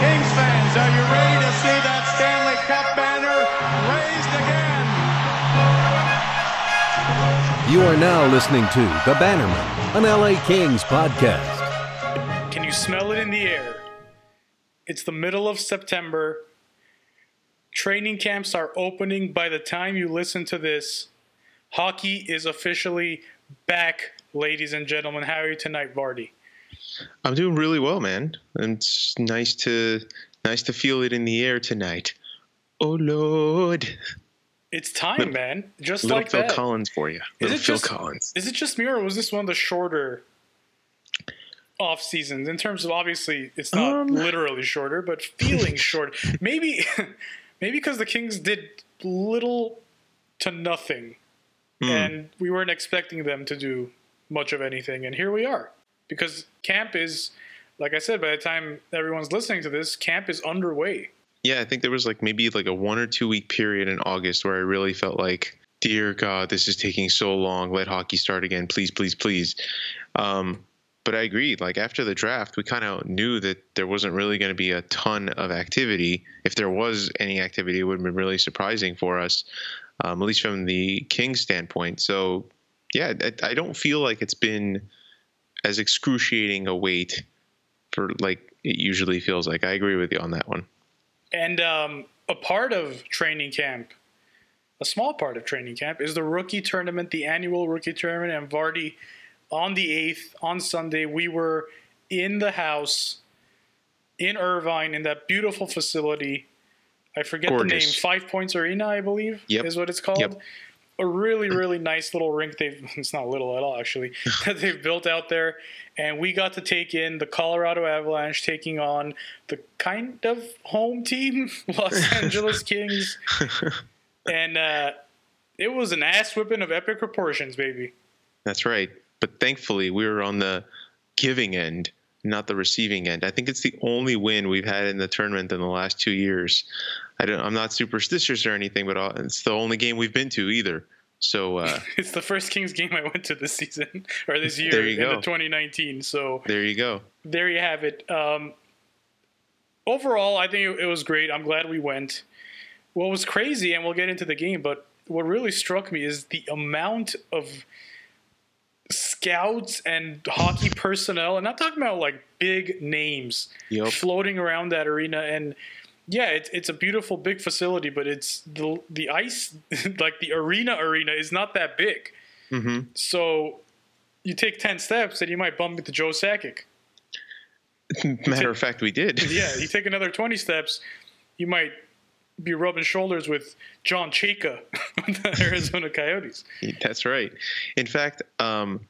Kings fans, are you ready to see that Stanley Cup banner raised again? You are now listening to The Bannerman, an LA Kings podcast. Can you smell it in the air? It's the middle of September. Training camps are opening by the time you listen to this. Hockey is officially back, ladies and gentlemen. How are you tonight, Vardy? I'm doing really well, man. And it's nice to nice to feel it in the air tonight. Oh Lord, It's time, Little- man. Just little like Phil that. Collins for you. Is Little it Phil just- Collins. Is it just me, or was this one of the shorter off seasons? In terms of obviously, it's not Um. literally shorter, but feeling short. Maybe, maybe because the Kings did little to nothing, Hmm. and we weren't expecting them to do much of anything, and here we are. Because camp is, like I said, by the time everyone's listening to this, camp is underway. Yeah, I think there was like maybe like a one or two week period in August where I really felt like, dear God, this is taking so long. Let hockey start again, please, please, please. Um, but I agreed. Like after the draft, we kind of knew that there wasn't really going to be a ton of activity. If there was any activity, it would have been really surprising for us, um, at least from the Kings standpoint. So, yeah, I, I don't feel like it's been as excruciating a wait for like it usually feels like. I agree with you on that one. And um, a part of training camp, a small part of training camp, is the rookie tournament, the annual rookie tournament. And Vardy, on the 8th, on Sunday, we were in the house in Irvine in that beautiful facility. I forget the name, Five Points Arena, I believe, Yep. is what it's called. Yep. A really, really nice little rink. They've it's not little at all actually that they've built out there, and we got to take in the Colorado Avalanche taking on the kind of home team, Los Angeles Kings, and uh, it was an ass whipping of epic proportions, baby. That's right. But thankfully, we were on the giving end, not the receiving end. I think it's the only win we've had in the tournament in the last two years. I don't. I'm not superstitious or anything, but uh, it's the only game we've been to either. So uh, It's the first Kings game I went to this season or this year There you in the go. 2019. So there you go. there you have it. Um, overall, I think it, was great. I'm glad we went. What was crazy, and we'll get into the game, but what really struck me is the amount of scouts and hockey personnel, and I'm talking about like big names Yep. floating around that arena. And yeah, it's it's a beautiful big facility, but it's the the ice, like the arena arena, is not that big. hmm So you take ten steps, and you might bump into Joe Sakic. Matter of fact, we did. yeah, you take another 20 steps, you might be rubbing shoulders with John Chayka with the Arizona Coyotes. That's right. In fact, um,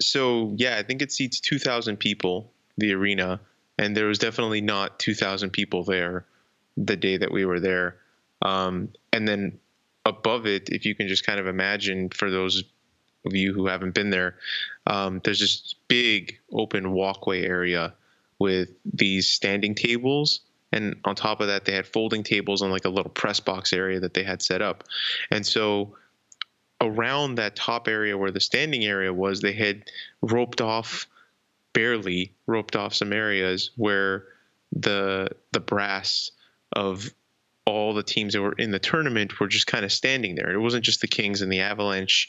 so yeah, I think it seats 2,000 people, the arena, and there was definitely not 2,000 people there the day that we were there. Um, and then above it, if you can just kind of imagine for those of you who haven't been there, um, there's this big open walkway area with these standing tables. And on top of that, they had folding tables and like a little press box area that they had set up. And so around that top area where the standing area was, they had roped off, barely roped off some areas where the the brass of all the teams that were in the tournament were just kind of standing there. It wasn't just the Kings and the Avalanche,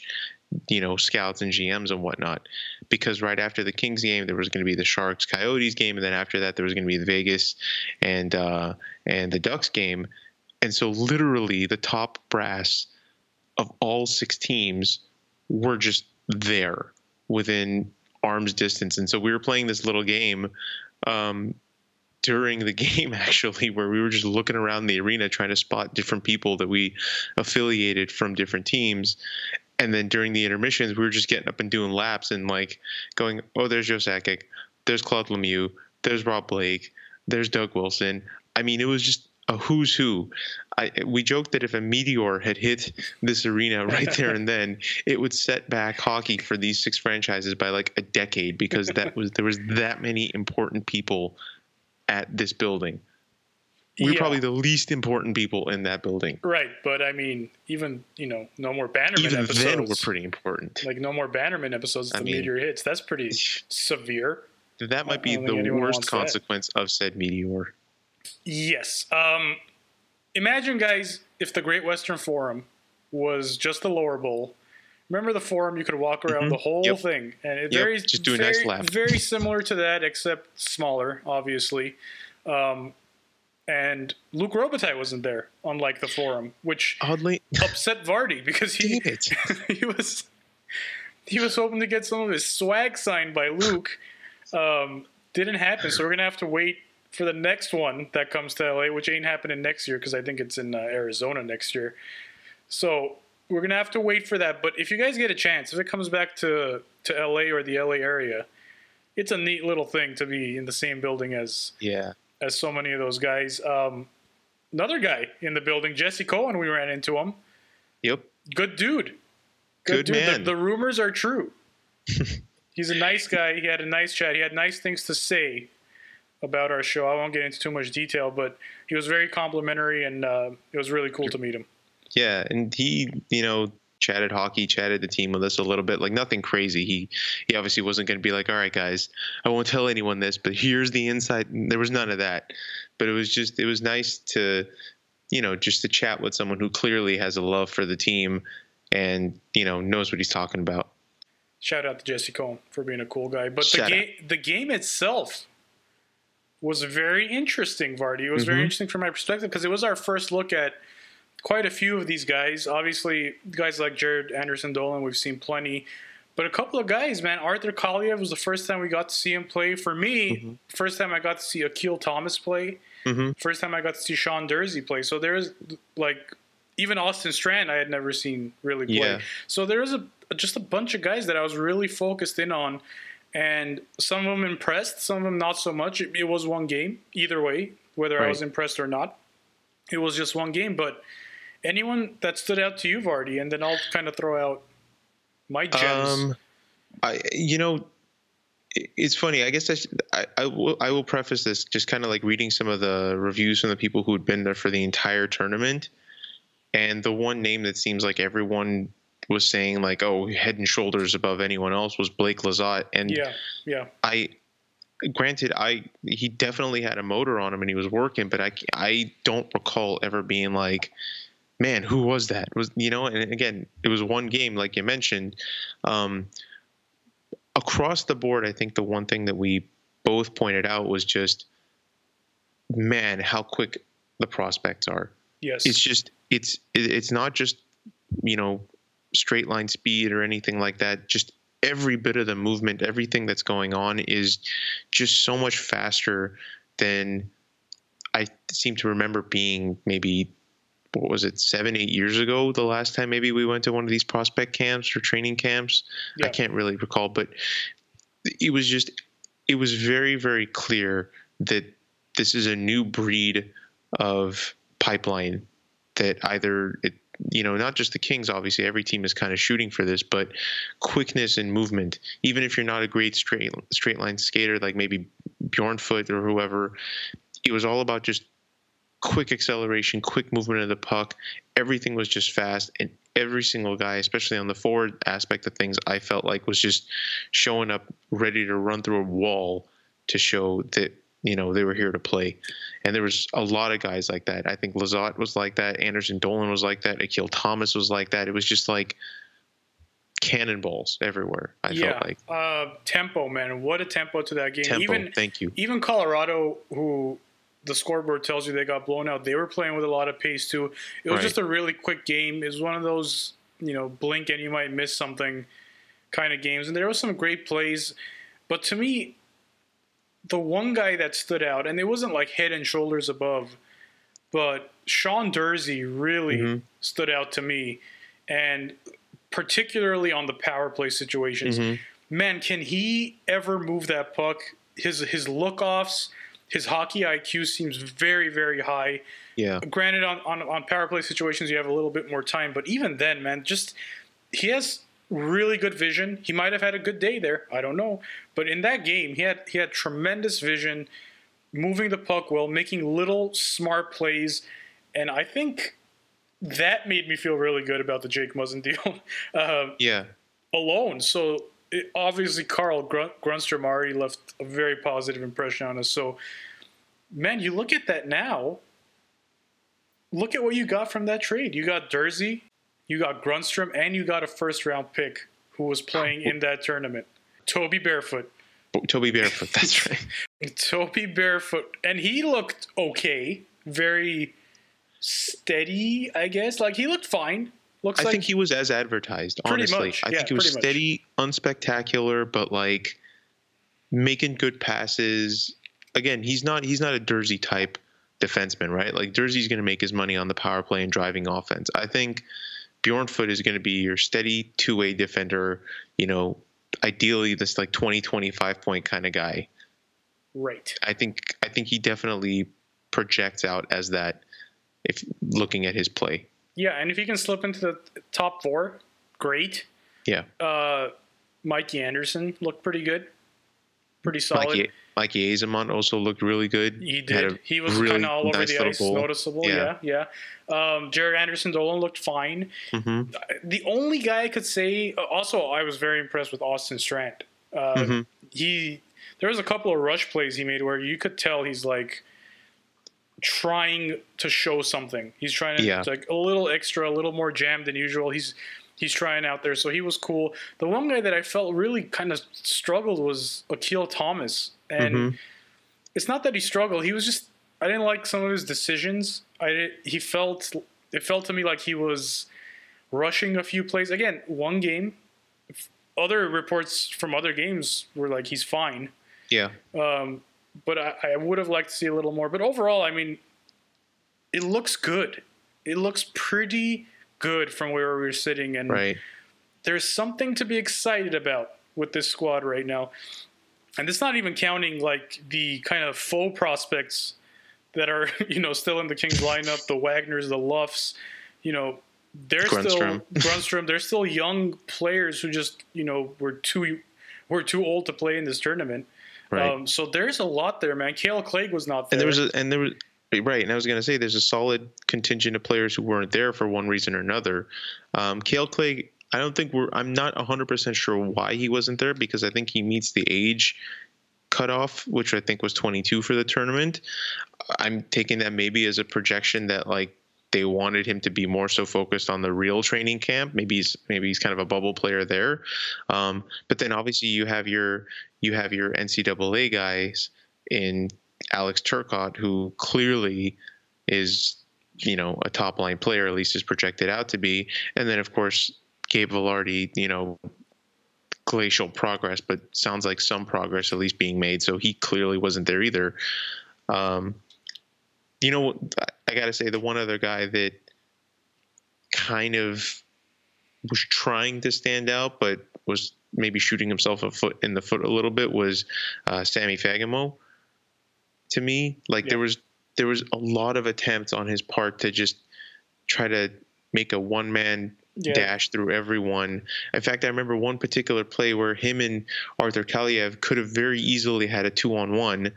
you know, scouts and GMs and whatnot. Because right after the Kings game, there was going to be the Sharks Coyotes game, and then after that, there was going to be the Vegas and uh, and the Ducks game. And so, literally, the top brass of all six teams were just there within arm's distance. And so we were playing this little game um, during the game, actually, where we were just looking around the arena trying to spot different people that we affiliated from different teams. And then during the intermissions, we were just getting up and doing laps and like going, oh, there's Joe Sakic, there's Claude Lemieux, there's Rob Blake, there's Doug Wilson. I mean, it was just a who's who. I, we joked that if a meteor had hit this arena right there and then, it would set back hockey for these six franchises by like a decade because that was there was that many important people at this building. We're Yeah. probably the least important people in that building. Right, but I mean, even you know, no more Bannerman Even episodes. then, we're pretty important. like no more Bannerman episodes. I The mean- meteor hits. That's pretty severe. That might be the worst wants that. consequence of said meteor. Yes. Um, imagine, guys, if the Great Western Forum was just the lower bowl. Remember the forum? You could walk around the whole Mm-hmm. Yep. thing, and it Yep, very, just do a very, nice lap. very similar to that, except smaller, obviously. Um, and Luc Robitaille wasn't there, unlike the forum, which Oddly, upset Vardy because he he was he was hoping to get some of his swag signed by Luc. Um, didn't happen, so we're gonna have to wait for the next one that comes to LA, which ain't happening next year because I think it's in uh, Arizona next year. So we're gonna have to wait for that. But if you guys get a chance, if it comes back to to LA or the LA area, it's a neat little thing to be in the same building as yeah. as so many of those guys. Um, another guy in the building, Jesse Cohen, we ran into him. Yep. Good dude. Good dude. man. The, the rumors are true. He's a nice guy. He had a nice chat. He had nice things to say about our show. I won't get into too much detail, but he was very complimentary, and uh, it was really cool to meet him. Yeah, and he, you know, chatted hockey, chatted the team with us a little bit, like nothing crazy. He he obviously wasn't going to be like, "All right, guys, I won't tell anyone this, but here's the inside." There was none of that. But it was just it was nice to, you know, just to chat with someone who clearly has a love for the team and, you know, knows what he's talking about. Shout out to Jesse Cohen for being a cool guy. But the Shout game, the game itself was very interesting, Vardy. It was very Mhm. interesting from my perspective because it was our first look at quite a few of these guys. Obviously, guys like Jaret Anderson Dolan, we've seen plenty. But a couple of guys, man. Arthur Kaliyev was the first time we got to see him play. For me, first time I got to see Akil Thomas play. Mhm. First time I got to see Sean Durzi play. So there's like even Austin Strand I had never seen really play. Yeah. So there was a just a bunch of guys that I was really focused in on, and some of them impressed, some of them not so much. It, it was one game either way, whether I was impressed or not. It was just one game, but anyone that stood out to you, Vardy, and then I'll kind of throw out my gems. Um, I you know, it's funny. I guess I, should, I, I will I will preface this just kind of like reading some of the reviews from the people who had been there for the entire tournament, and the one name that seems like everyone was saying like oh head and shoulders above anyone else was Blake Lizotte, and yeah, yeah, I granted I he definitely had a motor on him and he was working, but I I don't recall ever being like. Man, who was that? Was you know? And again, it was one game, like you mentioned. Um, across the board, I think the one thing that we both pointed out was just, man, how quick the prospects are. yes, It's just, it's, it's not just, you know, straight line speed or anything like that. Just every bit of the movement, everything that's going on is just so much faster than I seem to remember being maybe what was it seven eight years ago the last time maybe we went to one of these prospect camps or training camps i can't really recall but it was just it was very very clear that this is a new breed of pipeline that either it you know not just the kings obviously every team is kind of shooting for this but quickness and movement even if you're not a great straight straight line skater like maybe bjornfot or whoever it was all about just quick acceleration, quick movement of the puck. Everything was just fast, and every single guy, especially on the forward aspect of things, I felt like was just showing up ready to run through a wall to show that you know they were here to play. And there was a lot of guys like that. I think Lizotte was like that. Anderson Dolan was like that. Akil Thomas was like that. It was just like cannonballs everywhere. I yeah. felt like uh, tempo, man. What a tempo to that game. tempo. Even thank you. even Colorado, who the scoreboard tells you they got blown out, they were playing with a lot of pace too. It was Right. just a really quick game. It was one of those, you know, blink and you might miss something kind of games. And there was some great plays. But to me, the one guy that stood out, and it wasn't like head and shoulders above, but Sean Durzi really Mhm. stood out to me. And particularly on the power play situations Mhm. man, can he ever move that puck? His his look offs, his hockey IQ seems very very high. Yeah. Granted, on, on on power play situations you have a little bit more time, but even then, man, just he has really good vision. He might have had a good day there, I don't know, but in that game he had he had tremendous vision, moving the puck well, making little smart plays, and I think that made me feel really good about the Jake Muzzin deal. uh, Yeah. alone. So it, obviously Carl Grun- Grundstrom already left a very positive impression on us. So, man, you look at that now. Look at what you got from that trade. You got Durzi, you got Grundstrom, and you got a first round pick who was playing in that tournament. Toby Barefoot. Oh, Toby Barefoot. That's right. Toby Barefoot, and he looked okay, very steady, I guess. Like he looked fine. Looks I like think he was as advertised. Honestly, much, I yeah, think he was pretty much. steady, unspectacular, but like making good passes. Again, he's not he's not a Durzi type defenseman, right? Like Durzi's going to make his money on the power play and driving offense. I think Bjornfot is going to be your steady two way defender. You know, ideally this like 20, 25 point kind of guy. right. I think I think he definitely projects out as that. If looking at his play, Yeah, and if he can slip into the top four, great. yeah, Uh, Mikey Anderson looked pretty good, pretty solid. Mikey Mikey Eyssimont also looked really good. He did. He was really kind of all over nice the ice, goal. noticeable. Yeah, yeah. Um, Jaret Anderson Dolan looked fine. hmm The only guy I could say, also, I was very impressed with Austin Strand. Uh, Mm-hmm. He, there was a couple of rush plays he made where you could tell he's like trying to show something. He's trying to Yeah. like a little extra, a little more jam than usual. He's he's trying out there, so he was cool. The one guy that I felt really kind of struggled was Akil Thomas, and Mhm. it's not that he struggled. He was just I didn't like some of his decisions. I he felt it felt to me like he was rushing a few plays. Again, one game. Other reports from other games were like he's fine, Yeah, um, but I, I would have liked to see a little more. But overall, I mean, it looks good. It looks pretty good from where we were sitting, and right. there's something to be excited about with this squad right now. And it's not even counting like the kind of faux prospects that are, you know, still in the Kings lineup, the Wagners, the Luffs, you know, they're Grundstrom. still Grundstrom, they're still young players who just, you know, were too were too old to play in this tournament. Right. Um, so there's a lot there, man. Kale Clague was not there. and there was a and there was right. And I was going to say there's a solid contingent of players who weren't there for one reason or another. Um, Kale Clague, I don't think we're. I'm not 100 percent sure why he wasn't there because I think he meets the age cutoff, which I think was 22 for the tournament. I'm taking that maybe as a projection that like they wanted him to be more so focused on the real training camp. Maybe he's maybe he's kind of a bubble player there. Um, but then obviously you have your you have your NCAA guys in Alex Turcotte, who clearly is you know a top line player, at least is projected out to be, and then of course Gabe Vilardi, you know glacial progress, but sounds like some progress at least being made. So he clearly wasn't there either. Um, you know, I got to say the one other guy that kind of was trying to stand out, but was maybe shooting himself a foot in the foot a little bit was uh, Sammy Fagemo. To me, like Yeah. there was there was a lot of attempts on his part to just try to make a one man Yeah. dash through everyone. In fact, I remember one particular play where him and Arthur Kaliyev could have very easily had a two on one,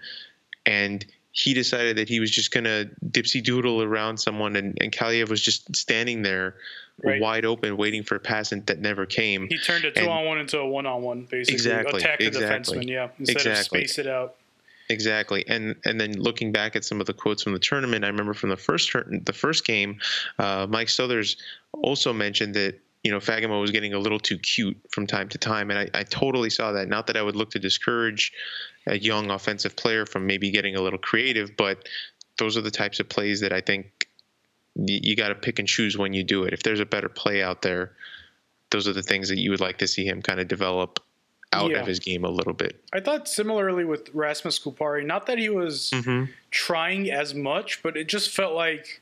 and he decided that he was just gonna dipsy doodle around someone, and, and Kaliyev was just standing there, Right. wide open, waiting for a pass that never came. he turned a two-on-one into a one on one, basically. Exactly, Attack the exactly. defenseman, yeah. Instead Exactly. of space it out. Exactly, and and then looking back at some of the quotes from the tournament, I remember from the first turn, the first game, uh, Mike Stothers also mentioned that you know Fagemo was getting a little too cute from time to time, and I, I totally saw that. Not that I would look to discourage a young offensive player from maybe getting a little creative, but those are the types of plays that I think you, you got to pick and choose when you do it. If there's a better play out there, those are the things that you would like to see him kind of develop out Yeah. of his game a little bit. I thought similarly with Rasmus Kupari, not that he was Mm-hmm. trying as much, but it just felt like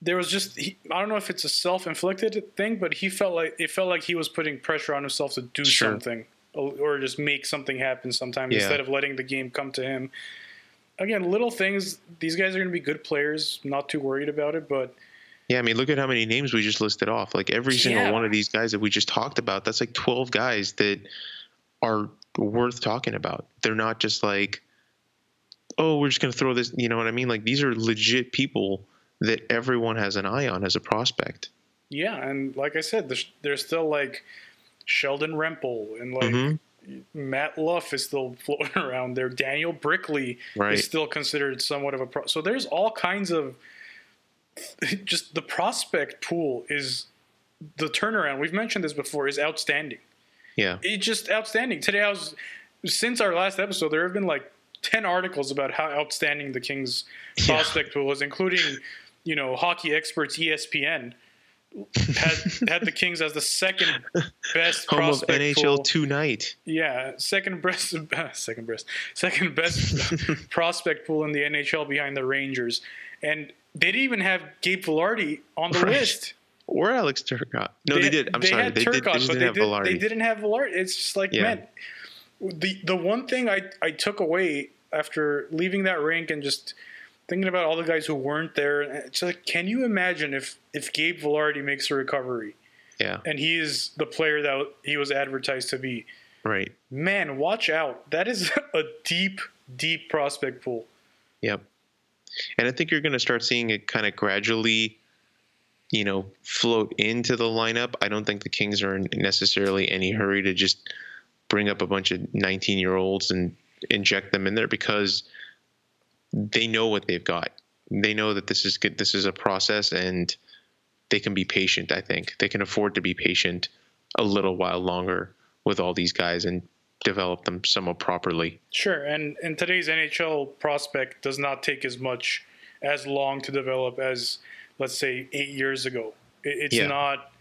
there was just he, I don't know if it's a self-inflicted thing, but he felt like it felt like he was putting pressure on himself to do Sure. something or just make something happen sometimes Yeah. instead of letting the game come to him. Again, little things. These guys are going to be good players. Not too worried about it, but Yeah, I mean, look at how many names we just listed off. Like every single Yeah. one of these guys that we just talked about, that's like 12 guys that are worth talking about. They're not just like, oh, we're just going to throw this. You know what I mean? Like these are legit people that everyone has an eye on as a prospect. Yeah, and like I said, there's, there's still like Sheldon Rempal and like Mhm. Matt Luff is still floating around there. Daniel Brickley Right. is still considered somewhat of a pro. So there's all kinds of just the prospect pool is the turnaround. We've mentioned this before is outstanding. Yeah. It's just outstanding. Today I was since our last episode there have been like 10 articles about how outstanding the Kings Yeah. prospect pool is including, you know, hockey experts ESPN had had the Kings as the second best Home of NHL pool. tonight. Yeah, second best, second best, second best prospect pool in the NHL behind the Rangers, and they didn't even have Gabe Vilardi on the Right. list. Or Alex Turcotte. No, they, did. I'm they sorry. Had They did. They Turcotte, just but didn't they, have did, Vilardi. they didn't have Vilardi. It's just like Yeah. man, the the one thing I I took away after leaving that rink and just thinking about all the guys who weren't there, it's like, can you imagine if if Gabe Vilardi makes a recovery Yeah. and he is the player that he was advertised to be? Right. Man, watch out! That is a deep, deep prospect pool. Yep. And I think you're going to start seeing it kind of gradually, you know, float into the lineup. I don't think the Kings are in necessarily any hurry to just bring up a bunch of 19 year olds and inject them in there because they know what they've got. They know that this is good. This is a process and they can be patient. I think they can afford to be patient a little while longer with all these guys and develop them somewhat properly. Sure, and and today's NHL prospect does not take as much as long to develop as let's say eight years ago. It, it's Yeah. not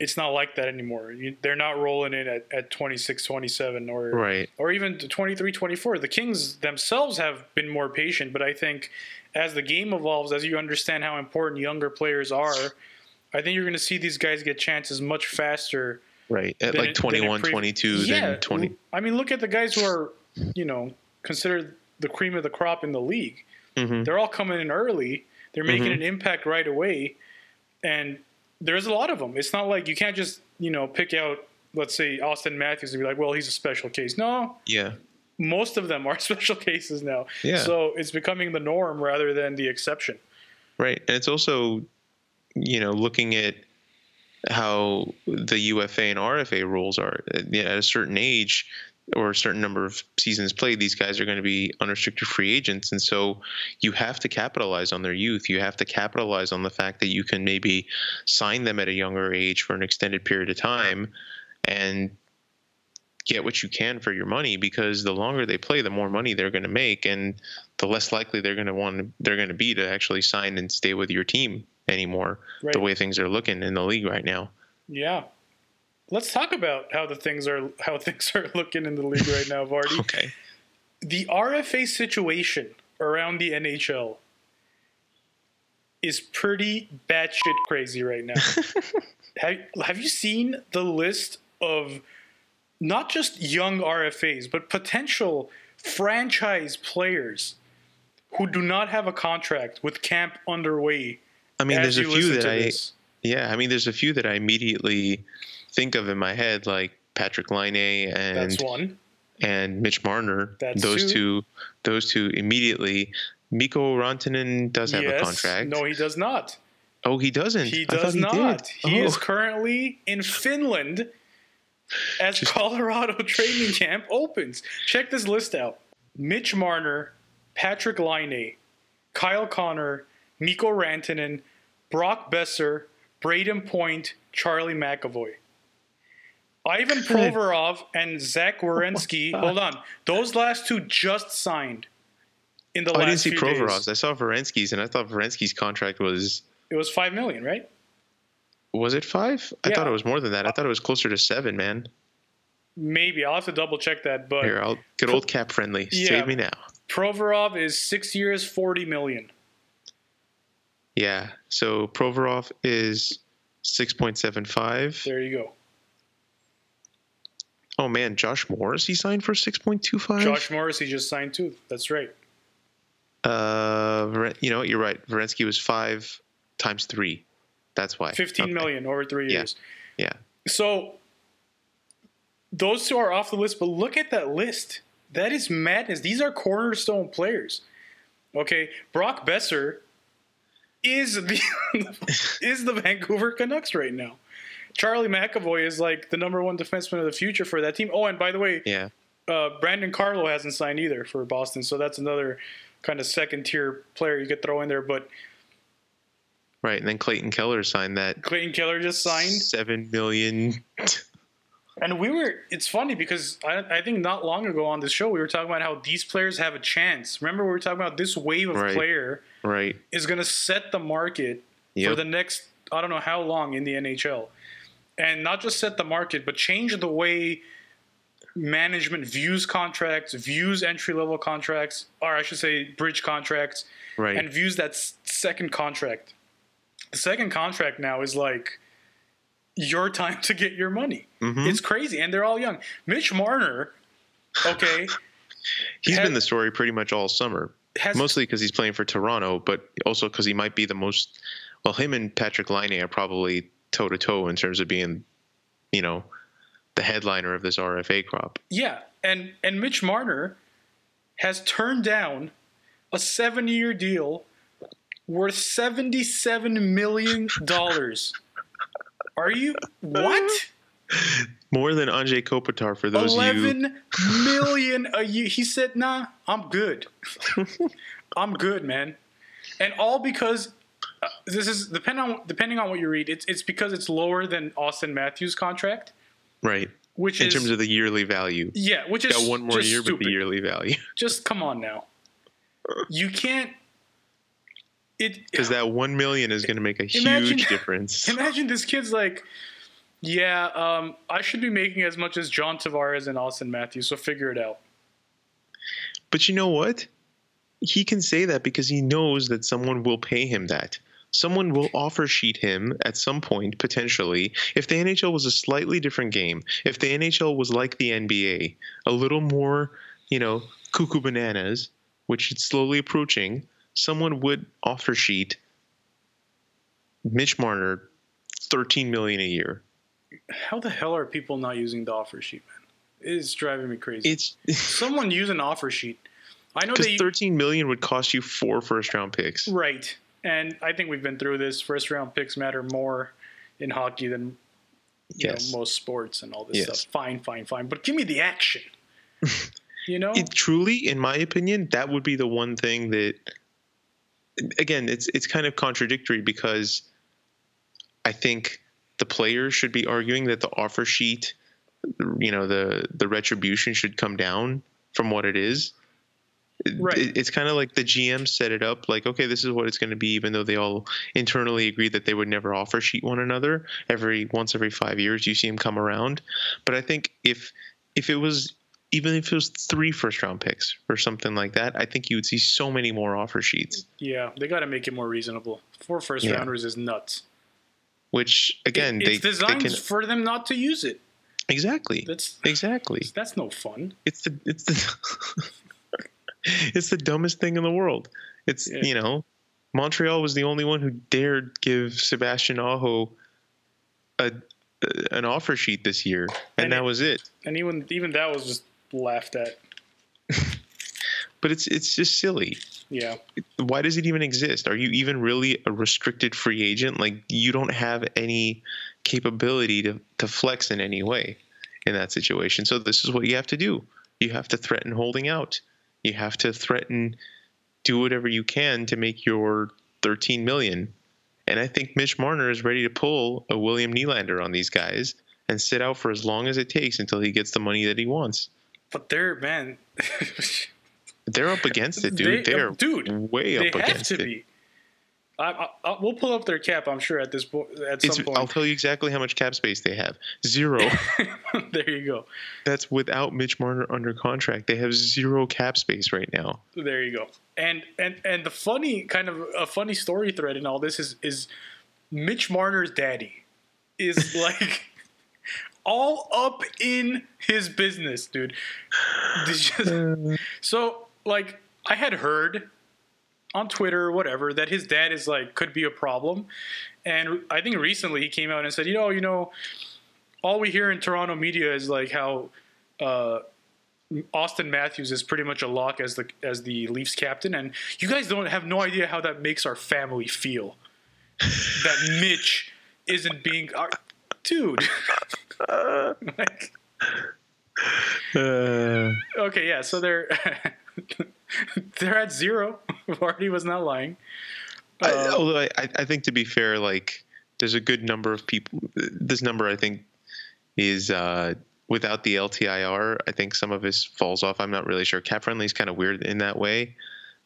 it's not like that anymore. You, they're not rolling in at, at 26, 27 or Right. or even to 23, 24. The Kings themselves have been more patient, but I think as the game evolves, as you understand how important younger players are, I think you're going to see these guys get chances much faster Right. At like it- 21, pre- 22, yeah, then 20. I mean, look at the guys who are, you know, considered the cream of the crop in the league. Mhm. They're all coming in early. They're making Mhm. an impact right away, and there's a lot of them. It's not like you can't just, you know, pick out, let's say, Auston Matthews and be like, well, he's a special case. No, Yeah. most of them are special cases now. Yeah. So it's becoming the norm rather than the exception. Right. And it's also, you know, looking at how the UFA and RFA rules are. At a certain age or a certain number of seasons played, these guys are going to be unrestricted free agents. And so you have to capitalize on their youth. You have to capitalize on the fact that you can maybe sign them at a younger age for an extended period of time and get what you can for your money because the longer they play the more money they're going to make and the less likely they're going to want they're going to be to actually sign and stay with your team anymore Right. the way things are looking in the league right now Yeah. Let's talk about how the things are how things are looking in the league right now, Vardy. okay the RFA situation around the NHL is pretty batshit crazy right now. have, have you seen the list of not just young RFAs, but potential franchise players who do not have a contract with camp underway? I mean as there's a few that i this? yeah i mean there's a few that i immediately think of in my head like patrick laine and That's one. and mitch marner That's those two. two those two immediately Mikko Rantanen does have yes. a contract. No, he does not. oh, he doesn't. He does he not. Did. He oh. is currently in Finland as Colorado training camp opens. Check this list out: Mitch Marner, Patrick Laine, Kyle Connor, Mikko Rantanen, Brock Boeser, Brayden Point, Charlie McAvoy. Ivan Provorov and Zach Werenski. hold on, those last two just signed in the Oh, last I didn't see Provorov's. days. I saw Werenski's, and I thought Werenski's contract was It was five million, right? was it five? I thought it was more than that. I thought it was closer to seven. Man, Maybe I'll have to double check that, but here I'll get old cap friendly. Yeah. Save me now. Provorov is six years, forty million. Yeah. So Provorov is six point seven five. There you go. Oh man, Josh Morrissey signed for six point two five. Josh Morris, he just signed too. That's right. Uh, you know what? You're right. Werenski was five times three. That's why. Fifteen Okay. million over three Yeah. years. Yeah. So those two are off the list, but look at that list. That is madness. These are cornerstone players. Okay, Brock Boeser is the is the Vancouver Canucks right now. Charlie McAvoy is like the number one defenseman of the future for that team. Oh, and by the way, Yeah. uh, Brandon Carlo hasn't signed either for Boston, so that's another kind of second tier player you could throw in there. But Right. And then Clayton Keller signed that Clayton Keller just signed, seven million. And we were. It's funny because I, I think not long ago on this show we were talking about how these players have a chance. Remember we were talking about this wave of Right. player Right. is going to set the market for the next I don't know how long in the NHL, and not just set the market, but change the way management views contracts, views entry level contracts, or I should say bridge contracts, Right. and views that second contract. The second contract now is like your time to get your money. Mm-hmm. It's crazy, and they're all young. Mitch Marner, okay, He's had- been the story pretty much all summer. has Mostly because he's playing for Toronto, but also because he might be the most. Well, him and Patrick Laine are probably toe to toe in terms of being, you know, the headliner of this RFA crop. Yeah, and and Mitch Marner has turned down a seven-year deal worth seventy-seven million dollars. Are you what? More than Anze Kopitar for those of you. Eleven million a year. He said, "Nah, I'm good. I'm good, man." And all because uh, this is depending on depending on what you read. It's it's because it's lower than Auston Matthews' contract, Right. which In is terms of the yearly value. yeah, which is Got one more year, but the yearly value. just come on now. You can't. It Because that one million is going to make a Imagine- huge difference. imagine this kid's like, yeah, um, I should be making as much as John Tavares and Auston Matthews, so figure it out. But you know what? He can say that because he knows that someone will pay him that. Someone will offer sheet him at some point, potentially. If the NHL was a slightly different game, if the NHL was like the NBA, a little more, you know, cuckoo bananas, which it's slowly approaching, someone would offer sheet Mitch Marner 13 million a year. How the hell are people not using the offer sheet, man? It is driving me crazy. It's Someone use an offer sheet. I know because they 13 million would cost you four first round picks. right, and I think we've been through this. First round picks matter more in hockey than you Yes. know, most sports and all this Yes. stuff. Fine, fine, fine. But give me the action. you know, it truly in my opinion that would be the one thing that again it's it's kind of contradictory because i think the players should be arguing that the offer sheet you know the the retribution should come down from what it is. Right. It- it's kind of like the GM set it up like okay this is what it's going to be even though they all internally agreed that they would never offer sheet one another. Every once every 5 years you see them come around. But i think if if it was even if it was three first round picks or something like that, I think you would see so many more offer sheets. yeah, they got to make it more reasonable. Four first Yeah. rounders is nuts. Which again, It- they, it's they designed can for them not to use it. exactly, That's exactly. that's no fun. It's the it's the it's the dumbest thing in the world. It's Yeah. you know, Montreal was the only one who dared give Sebastian Aho a an offer sheet this year, and, And that it- was it. And even even that was just laughed at. But it's it's just silly. Yeah, why does it even exist? Are you even really a restricted free agent? Like you don't have any capability to, to flex in any way in that situation. So this is what you have to do. You have to threaten holding out. You have to threaten do whatever you can to make your 13 million. And I think Mitch Marner is ready to pull a William Nylander on these guys and sit out for as long as it takes until he gets the money that he wants. But they're man. They're up against it, dude. They- are dude, way they up have against to it. be. I, I, I, we'll pull up their cap. I'm sure at this po- at It's, some I'll tell you exactly how much cap space they have. Zero. there you go. That's without Mitch Marner under contract. They have zero cap space right now. There you go. And and and the funny kind of a funny story thread in all this is is Mitch Marner's daddy is like all up in his business, dude. You- so like I had heard on Twitter or whatever that his dad is like could be a problem, and I think recently he came out and said, you know, you know, all we hear in Toronto media is like how. Uh, Auston Matthews is pretty much a lock as the as the Leafs captain, and you guys don't have no idea how that makes our family feel. that Mitch isn't being. Our, dude. like, Uh, okay, yeah. So they're they're at zero. Vardy was not lying. I, Uh, although I, I think to be fair, like there's a good number of people. This number I think is uh, without the LTIR. I think some of this falls off. I'm not really sure. Cap friendly is kind of weird in that way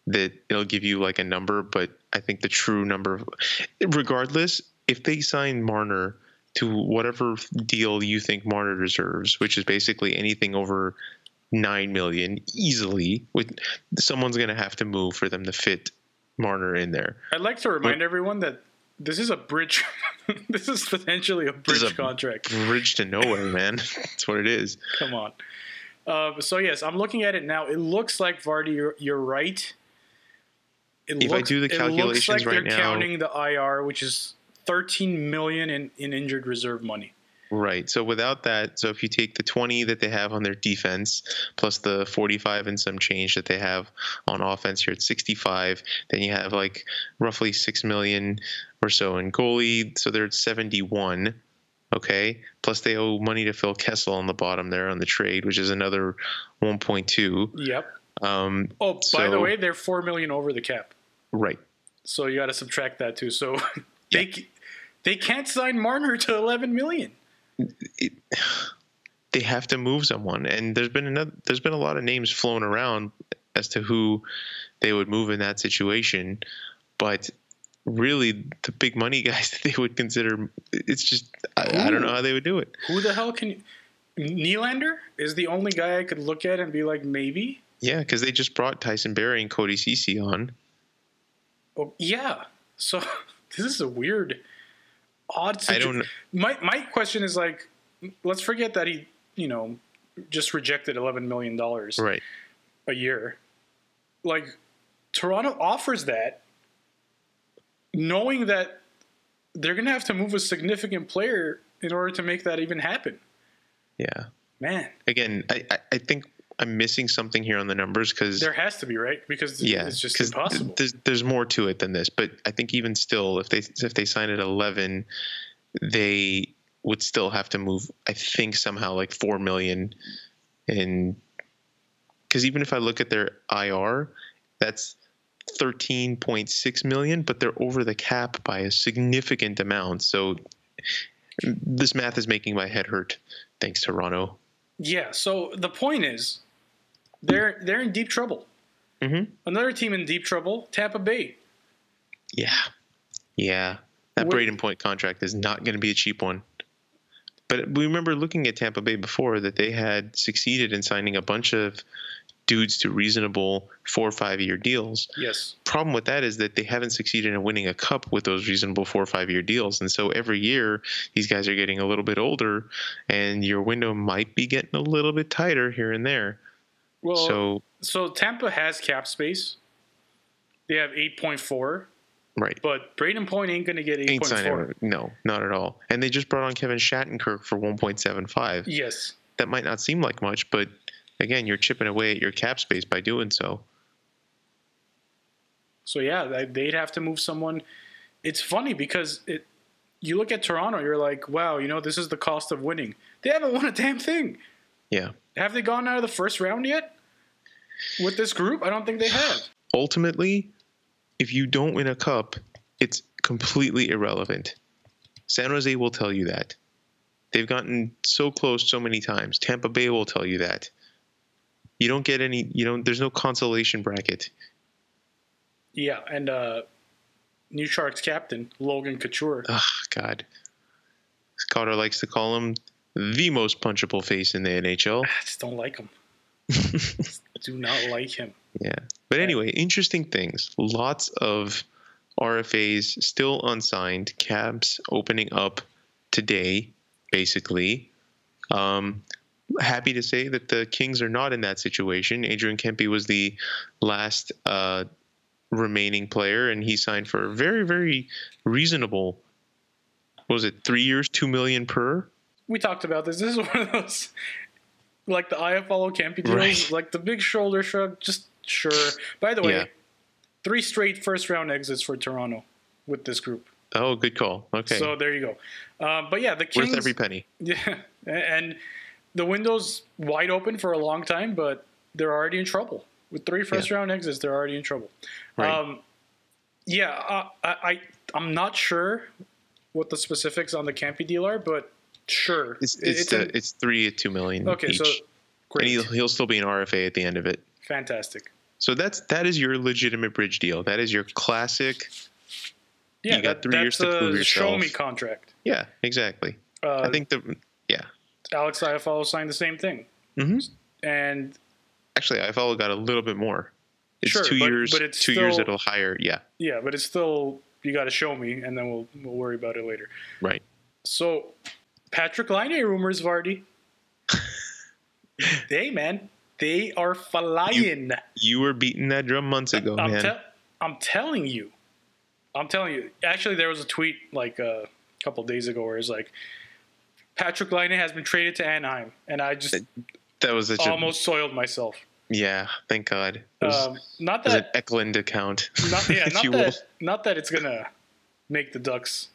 that it'll give you like a number, but I think the true number, of, regardless, if they sign Marner to whatever deal you think Marner deserves, which is basically anything over nine million easily, with someone's going to have to move for them to fit Marner in there. I'd like to remind everyone that this is a bridge. this is potentially a bridge a contract. bridge to nowhere, man. That's what it is. Come on. Uh, so yes, I'm looking at it now. It looks like Vardy. You're, you're right. It If I do the calculations it looks like right they're now- counting the IR, which is 13 million in, in injured reserve money. Right. So without that, so if you take the 20 that they have on their defense plus the 45 and some change that they have on offense, you're at 65. Then you have like roughly 6 million or so in goalie. So they're at 71. Okay. Plus they owe money to Phil Kessel on the bottom there on the trade, which is another 1.2. Yep. Um, Oh, by the way, they're four million over the cap, right. so you got to subtract that too. So they they can't sign Marner to 11 million. they have to move someone and there's been another, there's been a lot of names flown around as to who they would move in that situation but really the big money guys that they would consider it's just I, I don't know how they would do it Who the hell can you? Nylander is the only guy I could look at and be like, maybe. yeah because they just brought Tyson Barrie and Cody Cece on Oh, yeah. So this is a weird, odd I situation. don't My my question is like, let's forget that he, you know, just rejected 11 million dollars right a year. Like, Toronto offers that, knowing that they're gonna have to move a significant player in order to make that even happen. yeah Man, again I, I think I'm missing something here on the numbers because there has to be right because yeah, it's just impossible. there's there's more to it than this, but I think even still, if they if they sign at 11, they would still have to move. I think somehow like four million, and because even if I look at their IR, that's 13.6 million, but they're over the cap by a significant amount. So this math is making my head hurt. Thanks, to Toronto. Yeah. So the point is, they're they're in deep trouble. Mhm. Another team in deep trouble, Tampa Bay. Yeah. Yeah. That What- Brayden Point contract is not going to be a cheap one. But we remember looking at Tampa Bay before that they had succeeded in signing a bunch of dudes to reasonable four or five year deals. Yes. Problem with that is that they haven't succeeded in winning a cup with those reasonable four or five year deals. And so every year these guys are getting a little bit older and your window might be getting a little bit tighter here and there. Well, so, so, Tampa has cap space. They have eight point four, right. but Brayden Point ain't gonna get eight Ain't point signing, four. no, not at all. And they just brought on Kevin Shattenkirk for 1.75. Yes. that might not seem like much, but again, you're chipping away at your cap space by doing so. So yeah, they- they'd have to move someone. It's funny because it. You look at Toronto, you're like, wow, you know, this is the cost of winning. They haven't won a damn thing. Yeah. Have they gone out of the first round yet? With this group, I don't think they have. Ultimately, if you don't win a cup, it's completely irrelevant. San Jose will tell you that. They've gotten so close so many times. Tampa Bay will tell you that. You don't get any, you don't, there's no consolation bracket. Yeah, and uh, New Sharks captain Logan Couture. Oh, God. Carter likes to call him the most punchable face in the NHL. I just don't like him. Do not like him. Yeah. But anyway, interesting things. Lots of RFAs still unsigned, cabs opening up today, basically. Um, happy to say that the Kings are not in that situation. Adrian Kempe was the last uh, remaining player, and he signed for a very, very reasonable. what was it three years, two million per? We talked about this. This is one of those, like the IFLO Campy deals, Right. like the big shoulder shrug. Just sure. By the way, Yeah. three straight first round exits for Toronto with this group. Oh, good call. Okay. So there you go. Um, but yeah, the Kings. Worth every penny. Yeah, and the window's wide open for a long time, but they're already in trouble with three first round exits. They're already in trouble. Right. Um, yeah, uh, I, I I'm not sure what the specifics on the Kempe deal are, but sure, It's it's an- the, it's three at two million okay. each, So and he'll, he'll still be an RFA at the end of it. fantastic. So that's that is your legitimate bridge deal. That is your classic. Yeah, You got that, three years to prove a show me contract. Yeah, exactly. Uh, I think the yeah. Alex Iafallo signed the same thing, hmm and Actually, Iafallo got a little bit more. It's Sure, two but- years. but it's two years still- it'll hire. Yeah, yeah, but it's still you got to show me, and then we'll we'll worry about it later. right. So, Patrick Laine rumors, Vardy. they man, they are flying. You were beating that drum months ago, I'm, man. te- I'm telling you. I'm telling you. Actually, there was a tweet like uh, a couple days ago where it's like, Patrick Laine has been traded to Anaheim, and I just that was such almost soiled myself. yeah. Thank God. Was, Um, not was an that, Eklund account, not, yeah, not that, will. not that it's gonna make the Ducks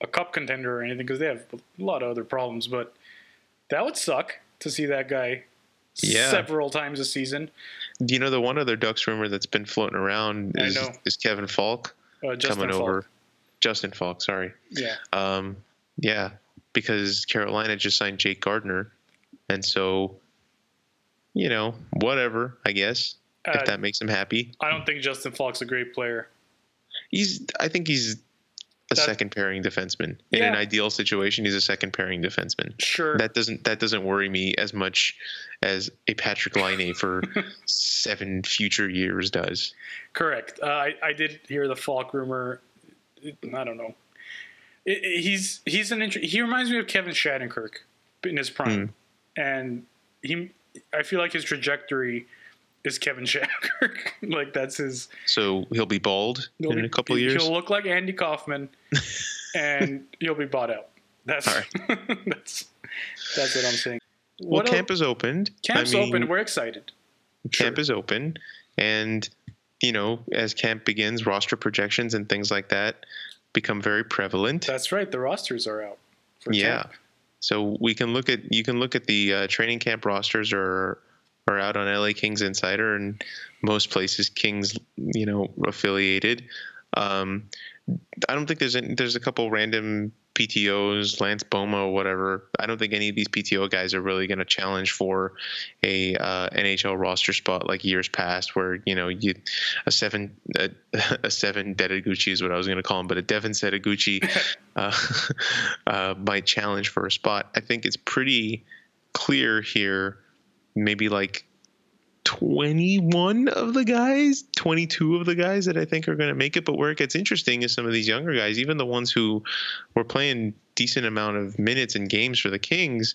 a cup contender or anything because they have a lot of other problems, but that would suck to see that guy Yeah. several times a season. Do you know, the one other Ducks rumor that's been floating around is, is Kevin Faulk Uh, coming Faulk. over. Justin Faulk, sorry. Yeah, Um, yeah, because Carolina just signed Jake Gardiner, and so, you know, whatever. I guess Uh, if that makes him happy, I don't think Justin Faulk's a great player. he's. I think he's a That- second pairing defenseman. In Yeah. an ideal situation, he's a second pairing defenseman. Sure. That doesn't that doesn't worry me as much as a Patrick Laine for seven future years does. Correct. Uh, I I did hear the Faulk rumor. I don't know. It, it- he's he's an int- he reminds me of Kevin Shattenkirk in his prime, and he I feel like his trajectory is Kevin Shattenkirk. like that's his. So he'll be bald he'll in be- a couple of years. He'll look like Andy Kaufman, and he'll be bought out. That's All that's that's what I'm saying. Well, What camp el- is opened. camp's I mean, open. We're excited. camp Sure. is open and you know as camp begins roster projections and things like that become very prevalent That's right. The rosters are out. For yeah camp. so we can look at you can look at the uh, training camp rosters are are out on la kings insider and most places kings you know affiliated um i don't think there's any, there's a couple random PTOs, Lance Bouma, whatever. I don't think any of these PTO guys are really going to challenge for a uh, NHL roster spot like years past, where you know you a seven a, a seven Dedaguchi is what I was going to call him, but a Devin Setoguchi uh, uh, might challenge for a spot. I think it's pretty clear here. Maybe like 21 of the guys, 22 of the guys that I think are going to make it. But where it gets interesting is some of these younger guys, even the ones who were playing decent amount of minutes and games for the Kings.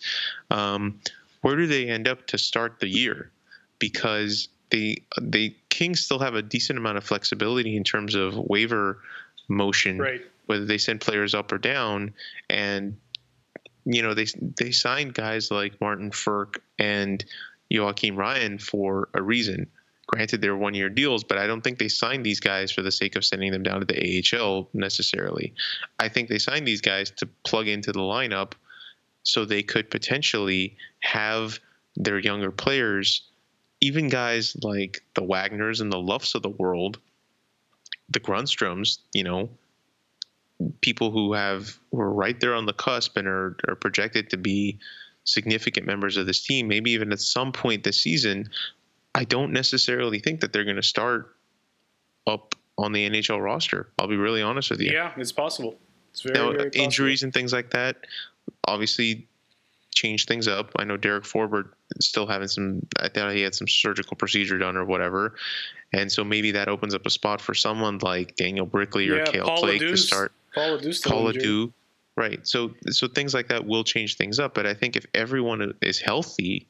Um, where do they end up to start the year? Because the they Kings still have a decent amount of flexibility in terms of waiver motion, Right. whether they send players up or down, and you know they they signed guys like Martin Frk and Joakim Ryan for a reason. Granted, they're one year deals, but I don't think they signed these guys for the sake of sending them down to the AHL necessarily. I think they signed these guys to plug into the lineup so they could potentially have their younger players, even guys like the Wagners and the Luffs of the world, the Grundstroms, you know, people who have who are right there on the cusp and are, are projected to be significant members of this team, maybe even at some point this season, I don't necessarily think that they're going to start up on the NHL roster. I'll be really honest with you. Yeah, it's possible. It's very, Now, very possible. injuries and things like that obviously change things up. I know Derek Forbort is still having some. I thought he had some surgical procedure done or whatever, and so maybe that opens up a spot for someone like Daniel Brickley or yeah, Kale Paul Flake to start. Paul LaDue's still Paul injured. Right? So so things like that will change things up. But I think if everyone is healthy,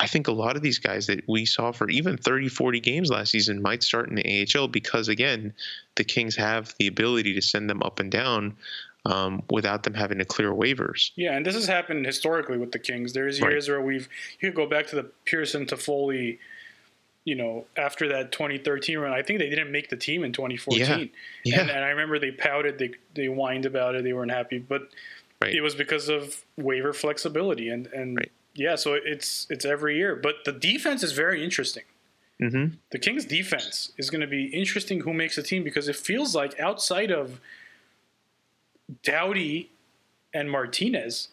I think a lot of these guys that we saw for even 30, 40 games last season might start in the AHL because again, the Kings have the ability to send them up and down um, without them having to clear waivers. Yeah, and this has happened historically with the Kings. There's Right. years where we've you could go back to the Pearson Toffoli you know, after that 2013 run, I think they didn't make the team in 2014. Yeah. And, and I remember they pouted, they they whined about it, they weren't happy, but Right. it was because of waiver flexibility and and Right. yeah, so it's it's every year. But the defense is very interesting. hmm The Kings defense is going to be interesting who makes the team because it feels like outside of Doughty and Martinez,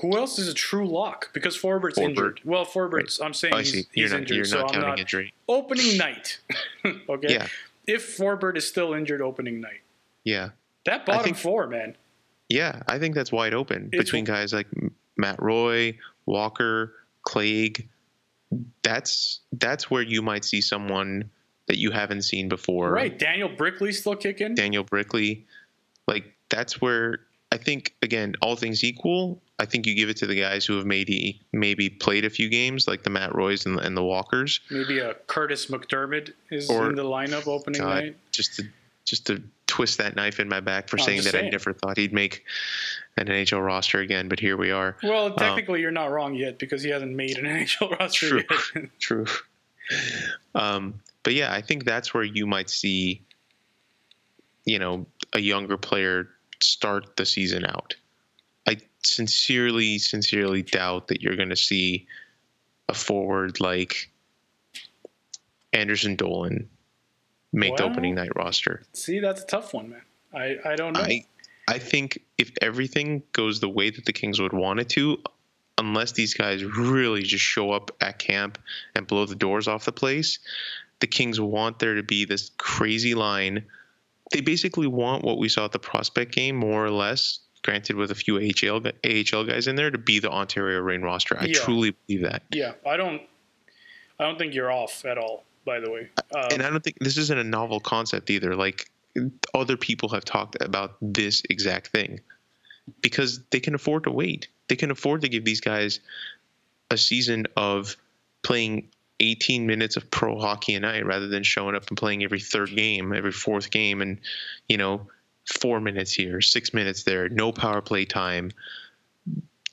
who else is a true lock? Because Forbort's Forbort. injured. Well, Forbort's. I'm saying oh, I he's, he's You're not, injured, you're so not I'm counting not injury. opening night. okay. Yeah. If Forbort is still injured, opening night. Yeah. That bottom think- four, man. Yeah. I think that's wide open It's- between guys like Matt Roy, Walker, Clague. That's that's where you might see someone that you haven't seen before. Right. Daniel Brickley still kicking. Daniel Brickley. Like that's where I think again, all things equal, I think you give it to the guys who have maybe maybe played a few games, like the Matt Roys and, and the Walkers. Maybe a Kurtis MacDermid is Or- in the lineup opening God, night. just to just to twist that knife in my back for I'm saying that I never thought he'd make an NHL roster again, but here we are. Well, technically, you're not wrong yet because he hasn't made an NHL roster True. yet. True. Um, but yeah, I think that's where you might see, you know, a younger player start the season out. Sincerely, sincerely doubt that you're going to see a forward like Anderson-Dowling make the opening night roster. See, that's a tough one, man. I, I don't know. I I think if everything goes the way that the Kings would want it to, unless these guys really just show up at camp and blow the doors off the place, the Kings want there to be this crazy line. They basically want what we saw at the prospect game, more or less, granted with a few AHL AHL guys in there, to be the Ontario Reign roster. I Yeah. truly believe that. yeah, I don't. I don't think you're off at all. By the way, um, and I don't think this isn't a novel concept either. Like other people have talked about this exact thing because they can afford to wait. They can afford to give these guys a season of playing 18 minutes of pro hockey a night rather than showing up and playing every third game, every fourth game, and you know, four minutes here, six minutes there, no power play time,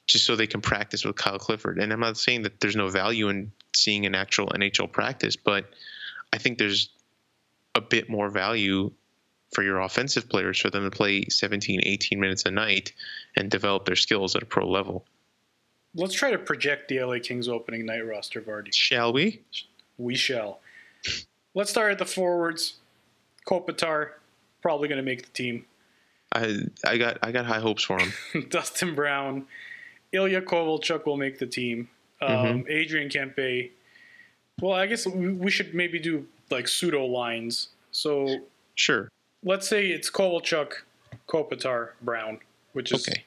just so they can practice with Kyle Clifford. And I'm not saying that there's no value in seeing an actual NHL practice, but I think there's a bit more value for your offensive players for them to play 17, 18 minutes a night and develop their skills at a pro level. let's try to project the LA Kings opening night roster, Vardy. Shall we? We shall. Let's start at the forwards. Kopitar probably going to make the team. I I got I got high hopes for him. Dustin Brown, Ilya Kovalchuk will make the team. Um, Mm-hmm. Adrian Kempe. Well, I guess we we should maybe do like pseudo lines. So Sure. let's say it's Kovalchuk, Kopitar, Brown, which is Okay.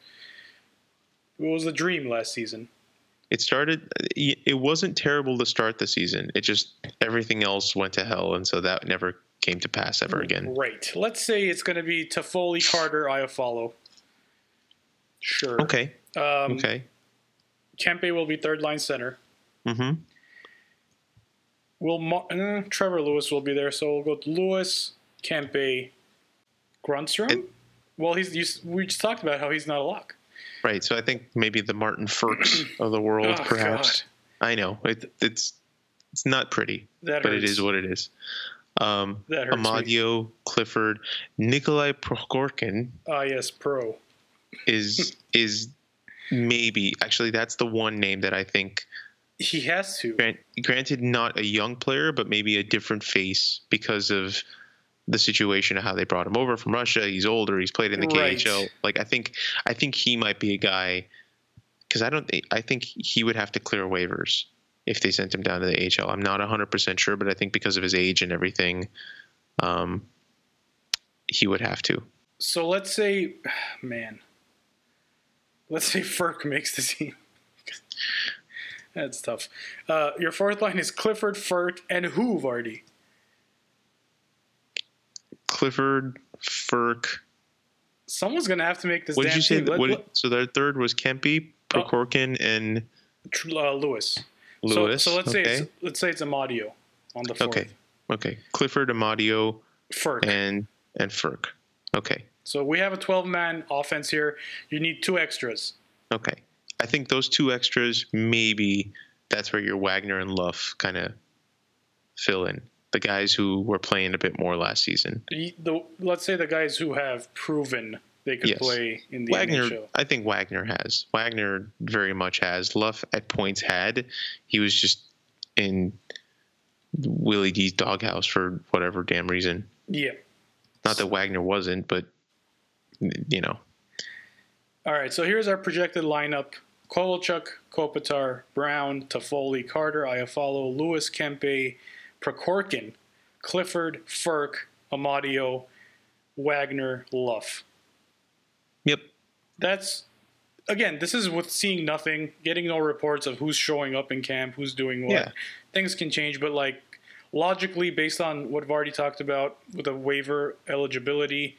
it was the dream last season. It started. It wasn't terrible to start the season. It just everything else went to hell, and so that never came to pass ever again. Right. Let's say it's going to be Toffoli, Carter, Iafallo. Sure. Okay. Um, Okay. Kempe will be third line center. Mm-hmm. Will Mar- uh, Trevor Lewis will be there, so we'll go to Lewis, Kempe, Grundstrom. And- well, he's you, we just talked about how he's not a lock. Right. So I think maybe the Martin Frks of the world, Oh, perhaps. I know it, it's it's not pretty, That but it hurts. is what it is. Um, hurts me. Amadio, Clifford, Nikolai Prokhorkin Ah, yes, pro. is is maybe actually that's the one name that I think. He has to. Grant, granted, not a young player, but maybe a different face because of the situation of how they brought him over from Russia. He's older. He's played in the Right. KHL. Like I think, I think he might be a guy because I don't. I think he would have to clear waivers if they sent him down to the AHL. I'm not 100 percent sure, but I think because of his age and everything, um, he would have to. So let's say, man, let's say Frk makes the team. That's tough. Uh, your fourth line is Clifford, Frk, and who, Vardy? Clifford, Frk. Someone's gonna have to make this What did you say? team. That, Let- what, let- so their third was Kempe, Oh. Prokhorkin, and uh, Lewis. Lewis. So, so let's say it's, let's say it's Amadio on the fourth. Okay. Okay. Clifford, Amadio, Frk. and and Frk. Okay. So we have a 12 man offense here. You need two extras. Okay. I think those two extras maybe that's where your Wagner and Luff kind of fill in. The guys who were playing a bit more last season. The, the, let's say the guys who have proven they could Yes. play in the Wagner, NHL. I think Wagner has. Wagner very much has. Luff at points had. He was just in Willie D's doghouse for whatever damn reason. Yeah. Not that Wagner wasn't, but you know, All right, so here's our projected lineup: Kovalchuk, Kopitar, Brown, Toffoli, Carter, Iafallo, Lewis, Kempe, Prokhorkin, Clifford, Frk, Amadio, Wagner, Luff. Yep, That's again, this is with seeing nothing, getting no reports of who's showing up in camp, who's doing what. Yeah. Things can change, but like logically, based on what I've already talked about with the waiver eligibility,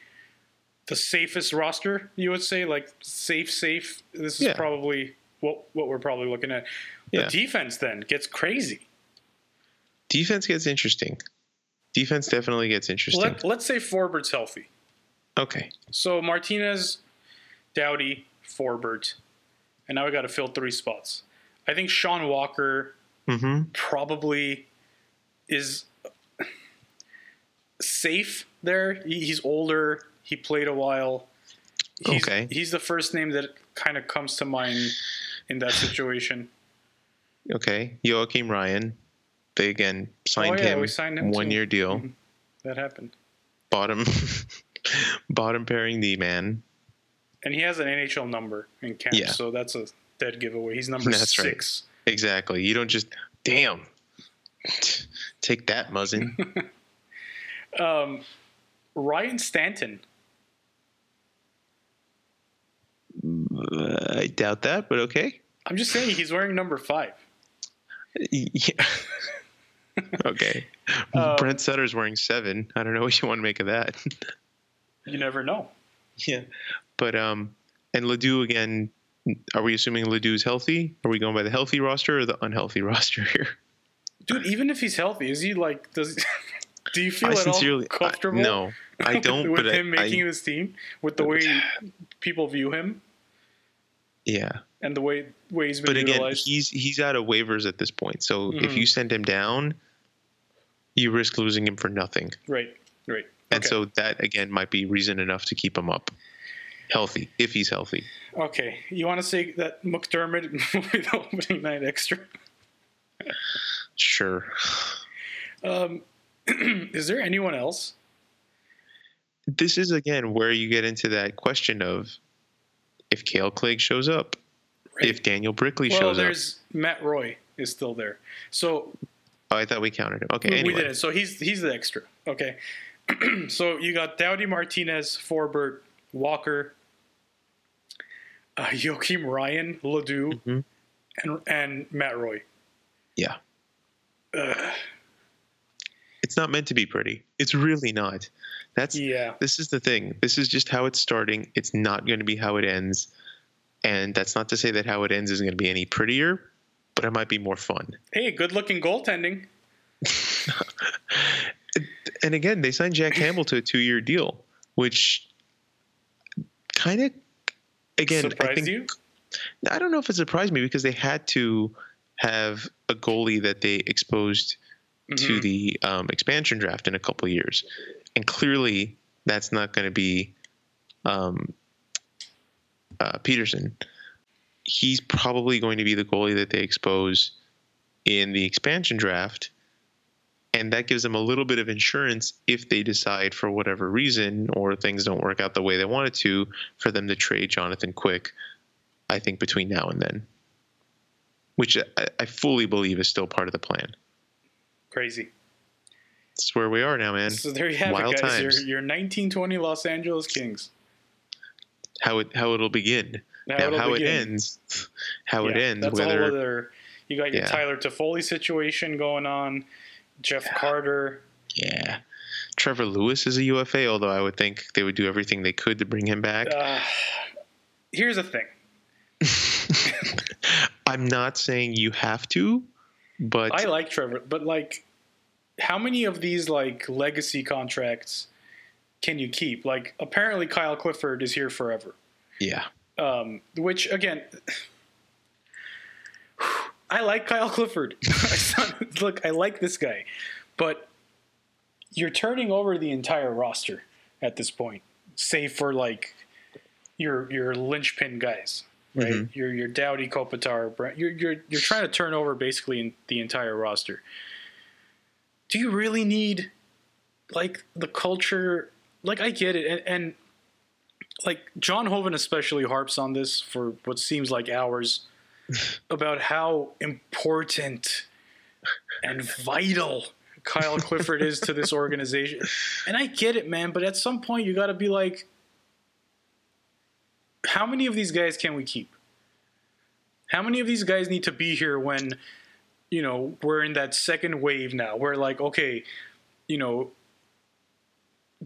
the safest roster, you would say, like safe, safe. This is Yeah. probably what what we're probably looking at. The Yeah. defense then gets crazy. defense gets interesting. Defense definitely gets interesting. Let, let's say Forbort's healthy. okay, So Martinez, Doughty, Forbort, and now we got to fill three spots. I think Sean Walker mm-hmm. probably is safe there. He's older. He played a while. He's, Okay. He's the first name that kind of comes to mind in that situation. okay. Joakim Ryan, they again signed Oh, yeah, him, we signed him one too. year deal. Mhm. That happened. Bottom, bottom pairing the man. And he has an NHL number in camp, Yeah. so that's a dead giveaway. He's number That's right. six. Exactly. You don't just damn take that muzzin. Um, Ryan Stanton. Uh, I doubt that, but okay. I'm just saying he's wearing number five. Yeah. okay. Um, Brett Sutter's wearing seven. I don't know what you want to make of that. You never know. yeah. But um, and LaDue again. Are we assuming LaDue's healthy? Are we going by the healthy roster or the unhealthy roster here? Dude, even if he's healthy, is he like does do you feel I at all comfortable I, no, I don't. with but I- him making I, this team with the way people view him yeah. and the way way he's been But again, utilized? he's he's out of waivers at this point. So if Mhm. you send him down, you risk losing him for nothing. right, right. And okay. so that again might be reason enough to keep him up, healthy if he's healthy. okay, you want to say that MacDermid will be the opening night extra? Sure. Um, is there anyone else? This is again where you get into that question of if Kale Clague shows up, Right. if Daniel Brickley well, shows up. there's Matt Roy is still there, so Oh, I thought we counted him. Okay, we anyway. did it. So he's he's the extra. Okay, so you got Doughty Martinez, Forbort, Walker, uh, Joakim Ryan, LaDue, Mhm. and and Matt Roy. Yeah. Ugh, It's not meant to be pretty. It's really not. That's yeah, this is the thing. This is just how it's starting. It's not going to be how it ends. And that's not to say that how it ends isn't going to be any prettier, but it might be more fun. hey, good looking goaltending. And again, they signed Jack Campbell to a two year deal, which kind of, again, I think, you? I don't know if it surprised me because they had to have a goalie that they exposed to Mhm. the um, expansion draft in a couple years, and clearly that's not going to be um, uh, Petersen. He's probably going to be the goalie that they expose in the expansion draft, and that gives them a little bit of insurance if they decide for whatever reason or things don't work out the way they wanted to for them to trade Jonathan Quick. I think between now and then, which I, I fully believe is still part of the plan. Crazy. It's where we are now, man. So there you have Wild it, guys. times. Your, your 1920 Los Angeles Kings. How it how it'll begin. Now now it'll how begin. it ends. How it ends. That's whether whole other. You got your Yeah. Tyler Toffoli situation going on. Jeff Carter. yeah. Trevor Lewis is a UFA, although I would think they would do everything they could to bring him back. Uh, here's the thing. I'm not saying you have to, but I like Trevor, but like, how many of these like legacy contracts can you keep? Like, apparently Kyle Clifford is here forever. yeah. Um, which again, I like Kyle Clifford. Look, I like this guy, but you're turning over the entire roster at this point, save for like your your linchpin guys, right? Mhm. Your your Doughty, Kopitar, You're you're you're trying to turn over basically in the entire roster. Do you really need like the culture? Like I get it, and, and like John Hoven especially harps on this for what seems like hours about how important and vital Kyle Clifford is to this organization. And I get it, man, but at some point you got to be like how many of these guys can we keep? How many of these guys need to be here when you know, we're in that second wave now. We're like, okay, you know,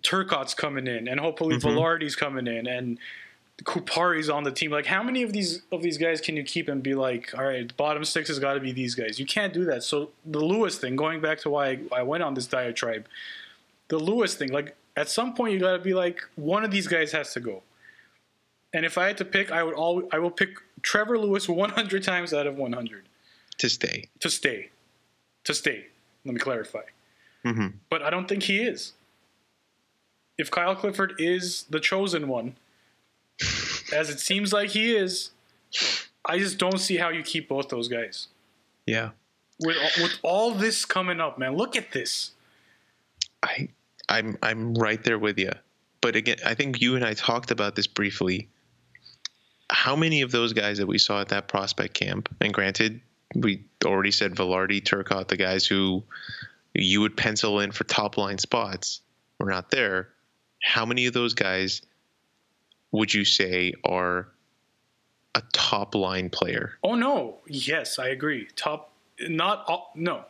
Turcotte's coming in, and hopefully Mhm. Vilardi's coming in, and Kupari's on the team. Like, how many of these of these guys can you keep and be like, all right, bottom six has got to be these guys? You can't do that. So the Lewis thing, going back to why I, I went on this diatribe, the Lewis thing, like at some point you got to be like, one of these guys has to go. And if I had to pick, I would all I will pick Trevor Lewis 100 times out of 100 to stay. to stay. To stay. Let me clarify. hmm But I don't think he is. If Kyle Clifford is the chosen one, as it seems like he is, I just don't see how you keep both those guys. Yeah. With with all this coming up, man, look at this. I I'm I'm right there with you. But again, I think you and I talked about this briefly. How many of those guys that we saw at that prospect camp, and granted, we already said Vilardi, Turcotte, the guys who you would pencil in for top line spots, were not there. How many of those guys would you say are a top line player? Oh no, yes, I agree. Top, not all, no.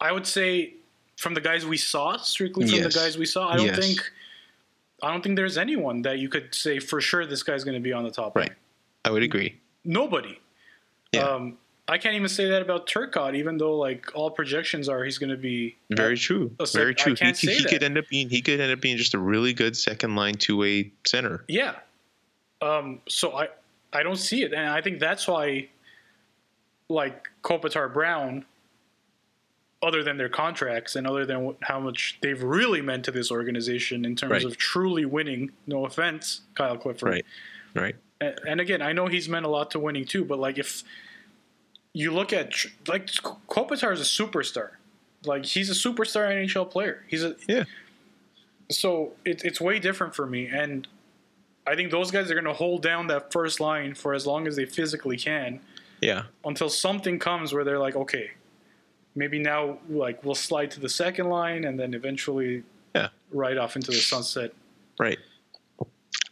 I would say from the guys we saw, strictly from Yes. the guys we saw, I don't Yes. think, I don't think there's anyone that you could say for sure this guy's going to be on the top Right. line. I would agree. Nobody. Yeah. Um, I can't even say that about Turcotte, even though like all projections are he's going to be Very true. sec- Very true. He, he could end up being he could end up being just a really good second line two way center. Yeah. Um, so I I don't see it, and I think that's why, like Kopitar Brown, other than their contracts and other than how much they've really meant to this organization in terms Right. of truly winning. No offense, Kyle Clifford. Right. Right. And, and again, I know he's meant a lot to winning too, but like if you look at like Kopitar is a superstar, like he's a superstar NHL player. He's a Yeah. so it, it's way different for me and i think those guys are going to hold down that first line for as long as they physically can Yeah. until something comes where they're like okay maybe now like we'll slide to the second line and then eventually Yeah. right off into the sunset Right.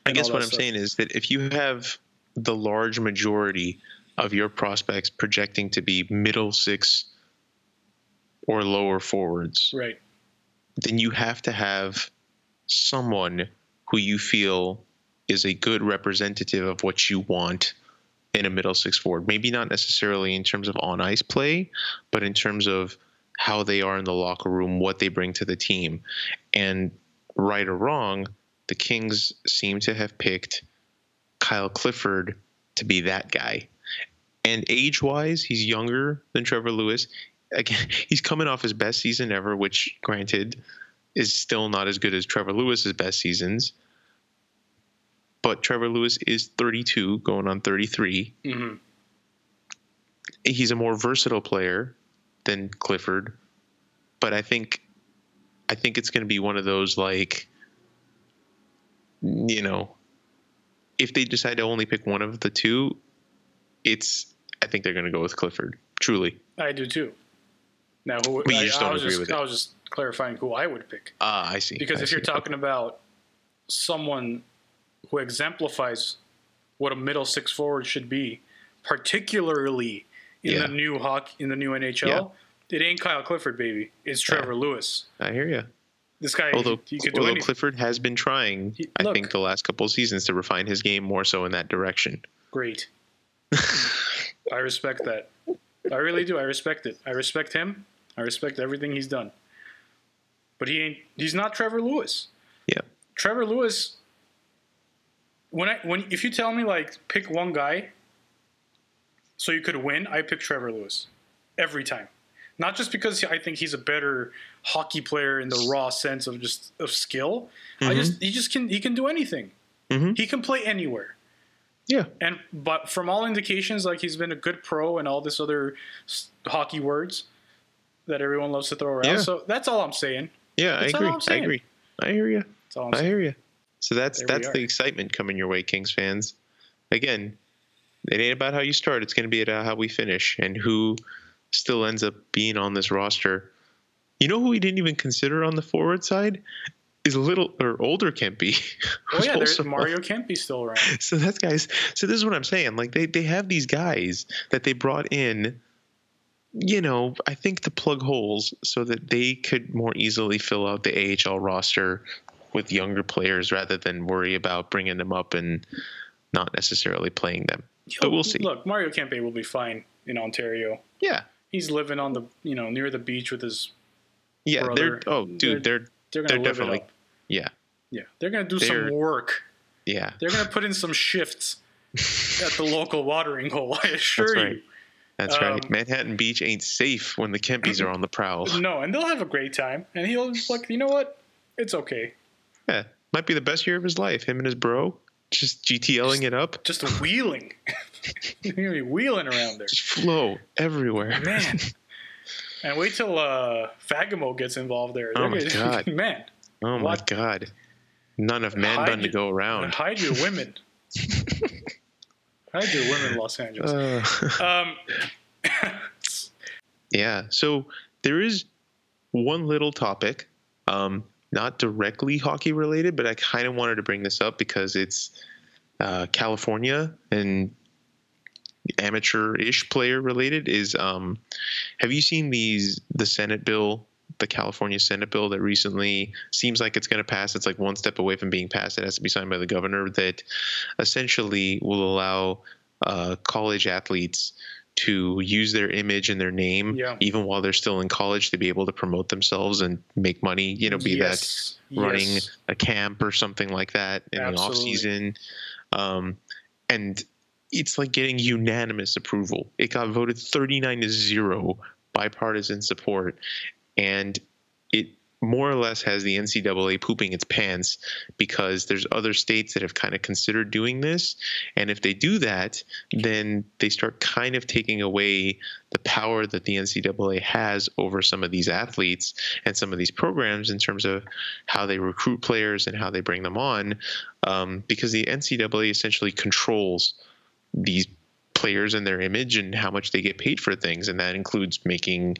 I guess what I'm stuff. saying is that if you have the large majority of your prospects projecting to be middle six or lower forwards, right then you have to have someone who you feel is a good representative of what you want in a middle six forward. Maybe not necessarily in terms of on ice play, but in terms of how they are in the locker room, what they bring to the team. And right or wrong, the Kings seem to have picked Kyle Clifford to be that guy. And age wise, he's younger than Trevor Lewis. Again, he's coming off his best season ever, which granted is still not as good as Trevor Lewis's best seasons. But Trevor Lewis is 32, going on 33. hmm He's a more versatile player than Clifford, but I think I think it's going to be one of those like you know, if they decide to only pick one of the two, it's I think they're going to go with Clifford. Truly. i do too now who But you I, just don't was agree just, with it. I was just clarifying who i would pick Ah, I see. because I if you're talking about someone who exemplifies what a middle six forward should be, particularly in Yeah. the new hockey in the new NHL, it ain't Kyle Clifford, baby. It's Trevor Lewis. I hear you. This guy, Although, he although. Clifford has been trying, He- I look. think the last couple of seasons to refine his game more so in that direction. Great. I respect that. I really do. I respect it. I respect him. I respect everything he's done. But he ain't. He's not Trevor Lewis. Yeah. Trevor Lewis. When I when if you tell me like pick one guy so you could win, I pick Trevor Lewis every time. Not just because I think he's a better hockey player in the raw sense of just of skill. I just he just can he can do anything. Mm-hmm. He can play anywhere. Yeah. And but from all indications, like he's been a good pro and all this other hockey words that everyone loves to throw around. Yeah. So that's all I'm saying. Yeah, I That's all agree. I agree. I hear you. That's all I'm I hear you. So that's There that's the excitement coming your way, Kings fans. Again, it ain't about how you start. It's going to be about how we finish and who still ends up being on this roster. You know who we didn't even consider on the forward side is a little or older Kempe. Oh yeah, there's Mario Kempe still around. So that's guys. So this is what I'm saying. Like they they have these guys that they brought in. You know, I think to plug holes so that they could more easily fill out the AHL roster with younger players rather than worry about bringing them up and not necessarily playing them. But we'll see. Look, Mario Kempe will be fine in Ontario. Yeah, He's living on the you know near the beach with his. yeah. Brother, They're oh, dude, they're They're they're gonna live definitely. Yeah, Yeah, they're gonna do They're- some work. yeah. They're gonna put in some shifts at the local watering hole. I assure That's you. That's Um, right. Manhattan Beach ain't safe when the Kempes are on the prowl. No, and they'll have a great time. And he'll just like, you know what? It's okay. Yeah, might be the best year of his life. Him and his bro just GTLing it up, Just wheeling. You're gonna be wheeling around there, just flow everywhere. man. And wait till uh, Fagemo gets involved there. Oh They're my gonna- God. man! Oh my What? god, none of man bun to go around. Hide your women. Hide your women, Los Angeles. Uh, Um, yeah, so there is one little topic, um, not directly hockey related, but I kind of wanted to bring this up because it's uh, California and amateur-ish player related. Is um, have you seen these the Senate bill? The California Senate bill that recently seems like it's going to pass. It's like one step away from being passed. It has to be signed by the governor. That essentially will allow uh, college athletes to use their image and their name, Yeah. even while they're still in college, to be able to promote themselves and make money. You know, be yes, that running yes. a camp or something like that in the off season. Um, and it's like getting unanimous approval. It got voted 39 to 0 bipartisan support. And it more or less has the NCAA pooping its pants because there's other states that have kind of considered doing this. And if they do that, then they start kind of taking away the power that the NCAA has over some of these athletes and some of these programs in terms of how they recruit players and how they bring them on. Um, because the NCAA essentially controls these players and their image and how much they get paid for things and that includes making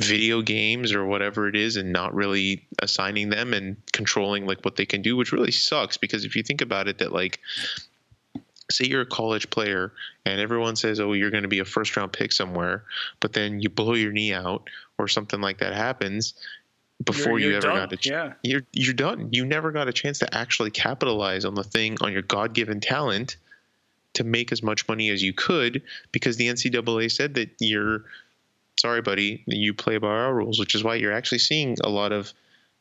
video games or whatever it is and not really assigning them and controlling like what they can do which really sucks because if you think about it that like say you're a college player and everyone says oh you're going to be a first round pick somewhere but then you blow your knee out or something like that happens before You're- you you're ever done. got a ch- Yeah. you're you're done you never got a chance to actually capitalize on the thing on your god-given talent to make as much money as you could because the NCAA said that you're sorry, buddy, you play by our rules, which is why you're actually seeing a lot of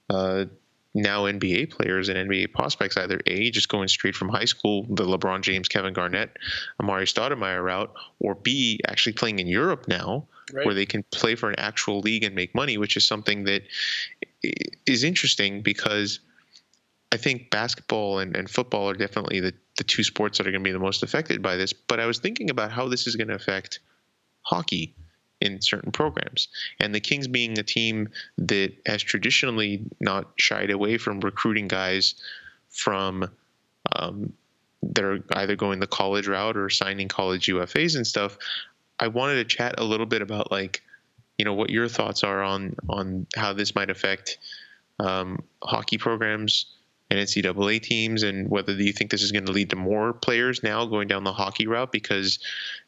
uh, now NBA players and NBA prospects either A, just going straight from high school, the LeBron James, Kevin Garnett, Amar'e Stoudemire route, or B, actually playing in Europe now, Right. where they can play for an actual league and make money, which is something that is interesting because I think basketball and, and football are definitely the, the two sports that are going to be the most affected by this. But I was thinking about how this is going to affect hockey in certain programs. And the Kings being a team that has traditionally not shied away from recruiting guys from um, that are either going the college route or signing college UFAs and stuff. I wanted to chat a little bit about like, you know, what your thoughts are on on how this might affect um, hockey programs and NCAA teams, and whether you think this is going to lead to more players now going down the hockey route because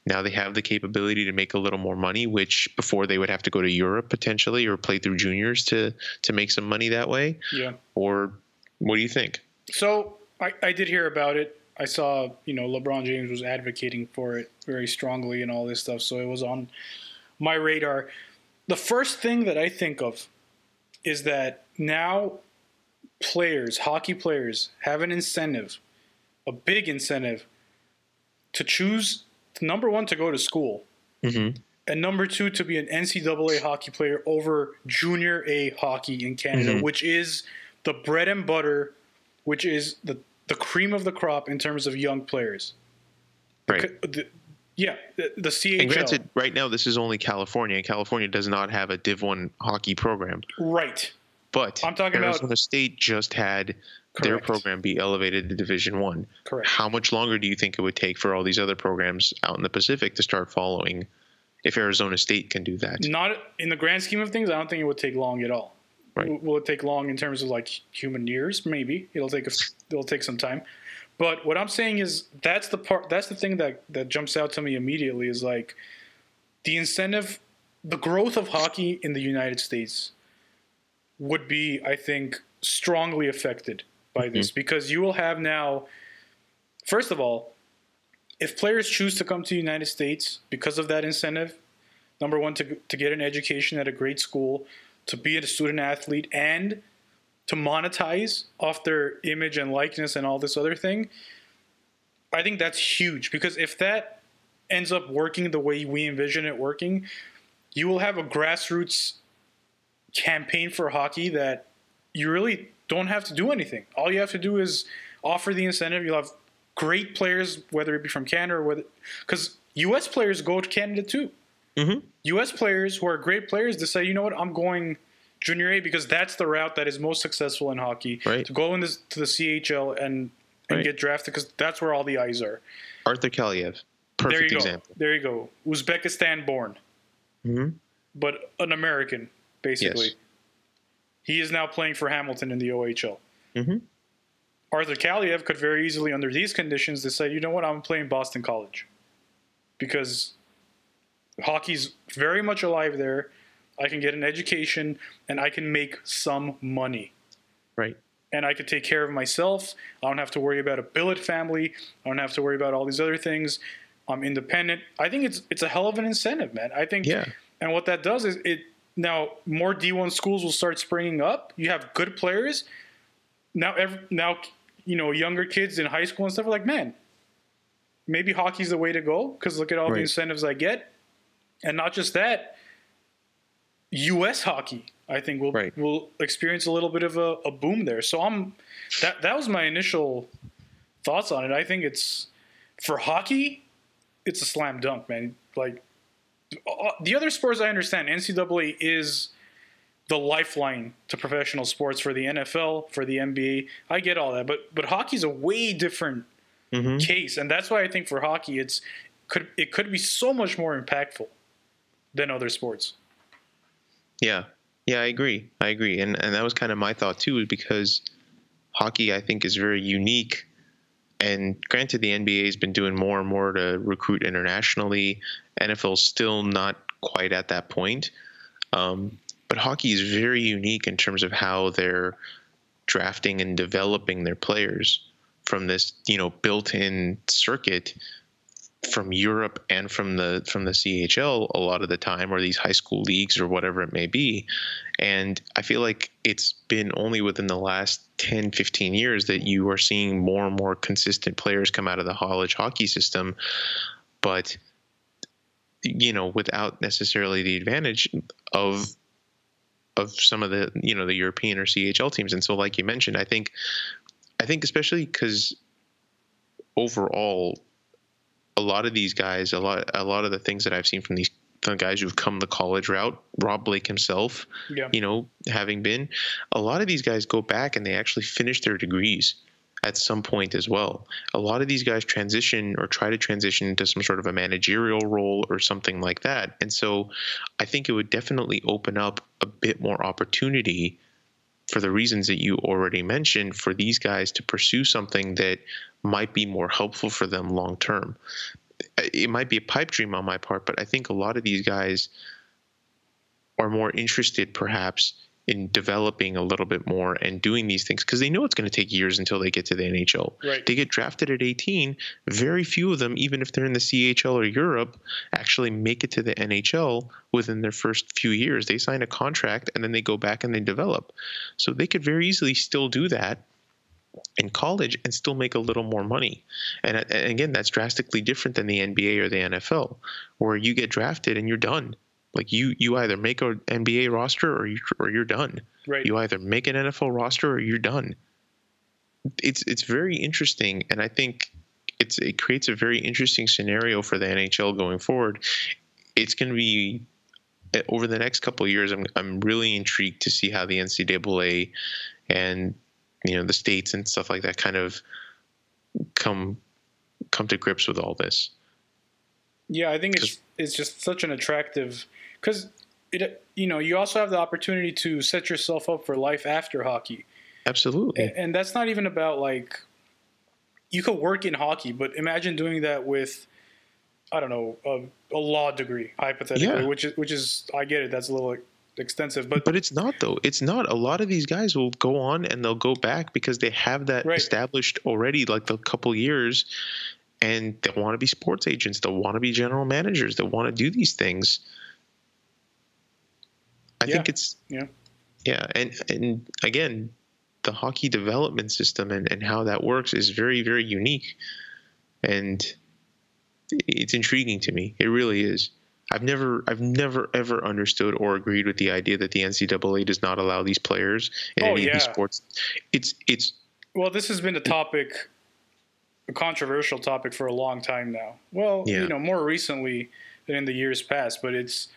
now they have the capability to make a little more money, which before they would have to go to Europe potentially or play through juniors to to make some money that way. Yeah. Or what do you think? So I, I did hear about it. I saw, you know, LeBron James was advocating for it very strongly and all this stuff. So it was on my radar. The first thing that I think of is that now players, hockey players, have an incentive, a big incentive, to choose number one to go to school, Mhm. and number two to be an NCAA hockey player over Junior A hockey in Canada, Mhm. which is the bread and butter, which is the the cream of the crop in terms of young players. Right. C- the- yeah, the, the CHL. And granted, right now this is only California, and California does not have a Div One hockey program. right. But I'm talking about- Arizona State just had their program be elevated to Division One. Correct. How much longer do you think it would take for all these other programs out in the Pacific to start following? If Arizona State can do that, Not in the grand scheme of things, I don't think it would take long at all. Right. Will it take long in terms of like human years? Maybe it'll take a, it'll take some time. But what I'm saying is that's the part that's the thing that that jumps out to me immediately is like the incentive, the growth of hockey in the United States would be, I think, strongly affected by this mm-hmm. because you will have now. First of all, if players choose to come to the United States because of that incentive, number one to, to get an education at a great school to be a student athlete and to monetize off their image and likeness and all this other thing i think that's huge because if that ends up working the way we envision it working you will have a grassroots campaign for hockey that you really don't have to do anything all you have to do is offer the incentive you'll have great players whether it be from canada or whether because us players go to canada too U.S. players who are great players to say, you know what, I'm going junior A because that's the route that is most successful in hockey. Right. To go in this, to the CHL and and Right. get drafted because that's where all the eyes are. Arthur Kaliyev, There you perfect go. example. There you go. Uzbekistan born, Mhm. but an American basically. Yes. He is now playing for Hamilton in the OHL. Mhm. Arthur Kaliyev could very easily, under these conditions, decide, you know what, I'm playing Boston College because hockey's very much alive there. I can get an education and I can make some money. Right. And I could take care of myself. I don't have to worry about a billet family. I don't have to worry about all these other things. I'm independent. I think it's it's a hell of an incentive, man. I think Yeah. and what that does is it now more D1 schools will start springing up. You have good players. Now every, now you know younger kids in high school and stuff are like, man, maybe hockey's the way to go because look at all the incentives I get. And not just that, U.S. hockey, I think will Right. will experience a little bit of a, a boom there. So I'm that that was my initial thoughts on it. I think it's for hockey, it's a slam dunk, man. Like the other sports, I understand NCAA is the lifeline to professional sports for the NFL, for the NBA. I get all that, but but hockey's a way different Mhm. case, and that's why I think for hockey, it's could it could be so much more impactful than other sports. Yeah, yeah, I agree. I agree, and and that was kind of my thought too, is because hockey I think is very unique. And granted, the NBA has been doing more and more to recruit internationally. NFL's still not quite at that point, um, but hockey is very unique in terms of how they're drafting and developing their players from this, you know, built-in circuit from Europe and from the from the CHL a lot of the time, or these high school leagues or whatever it may be. And I feel like it's been only within the last 10, 15 years that you are seeing more and more consistent players come out of the college hockey system. But you know, without necessarily the advantage of of some of the you know the European or CHL teams. And so, like you mentioned, I think I think especially because overall a lot of these guys, a lot, a lot of the things that I've seen from these from guys who've come the college route, Rob Blake himself, Yeah. you know, having been, a lot of these guys go back and they actually finish their degrees at some point as well. A lot of these guys transition or try to transition into some sort of a managerial role or something like that. And so I think it would definitely open up a bit more opportunity for the reasons that you already mentioned for these guys to pursue something that might be more helpful for them long term. It might be a pipe dream on my part, but I think a lot of these guys are more interested perhaps in developing a little bit more and doing these things because they know it's going to take years until they get to the NHL. Right. They get drafted at 18. Very few of them, even if they're in the CHL or Europe, actually make it to the NHL within their first few years. They sign a contract and then they go back and they develop. So they could very easily still do that in college and still make a little more money. And, and again, that's drastically different than the NBA or the NFL, where you get drafted and you're done. Like you, you either make an NBA roster or you or you're done. Right. You either make an NFL roster or you're done. It's it's very interesting, and I think it's it creates a very interesting scenario for the NHL going forward. It's going to be uh, over the next couple of years. I'm I'm really intrigued to see how the NCAA and you know the states and stuff like that kind of come come to grips with all this. Yeah, I think it's it's just such an attractive because it you know you also have the opportunity to set yourself up for life after hockey, Absolutely. and, and that's not even about like you could work in hockey, but imagine doing that with I don't know a, a law degree hypothetically, Yeah. which is which is I get it that's a little extensive, but But it's not though. It's not. A lot of these guys will go on and they'll go back because they have that Right. established already, like the couple years, and they want to be sports agents. They want to be general managers. They want to do these things. I Yeah. think it's yeah. yeah, and and again, the hockey development system and, and how that works is very very unique, and it's intriguing to me. It really is. I've never I've never ever understood or agreed with the idea that the NCAA does not allow these players in Oh, any of these sports. It's it's Well, this has been a topic, a controversial topic for a long time now. Well, Yeah. you know, more recently than in the years past, but it's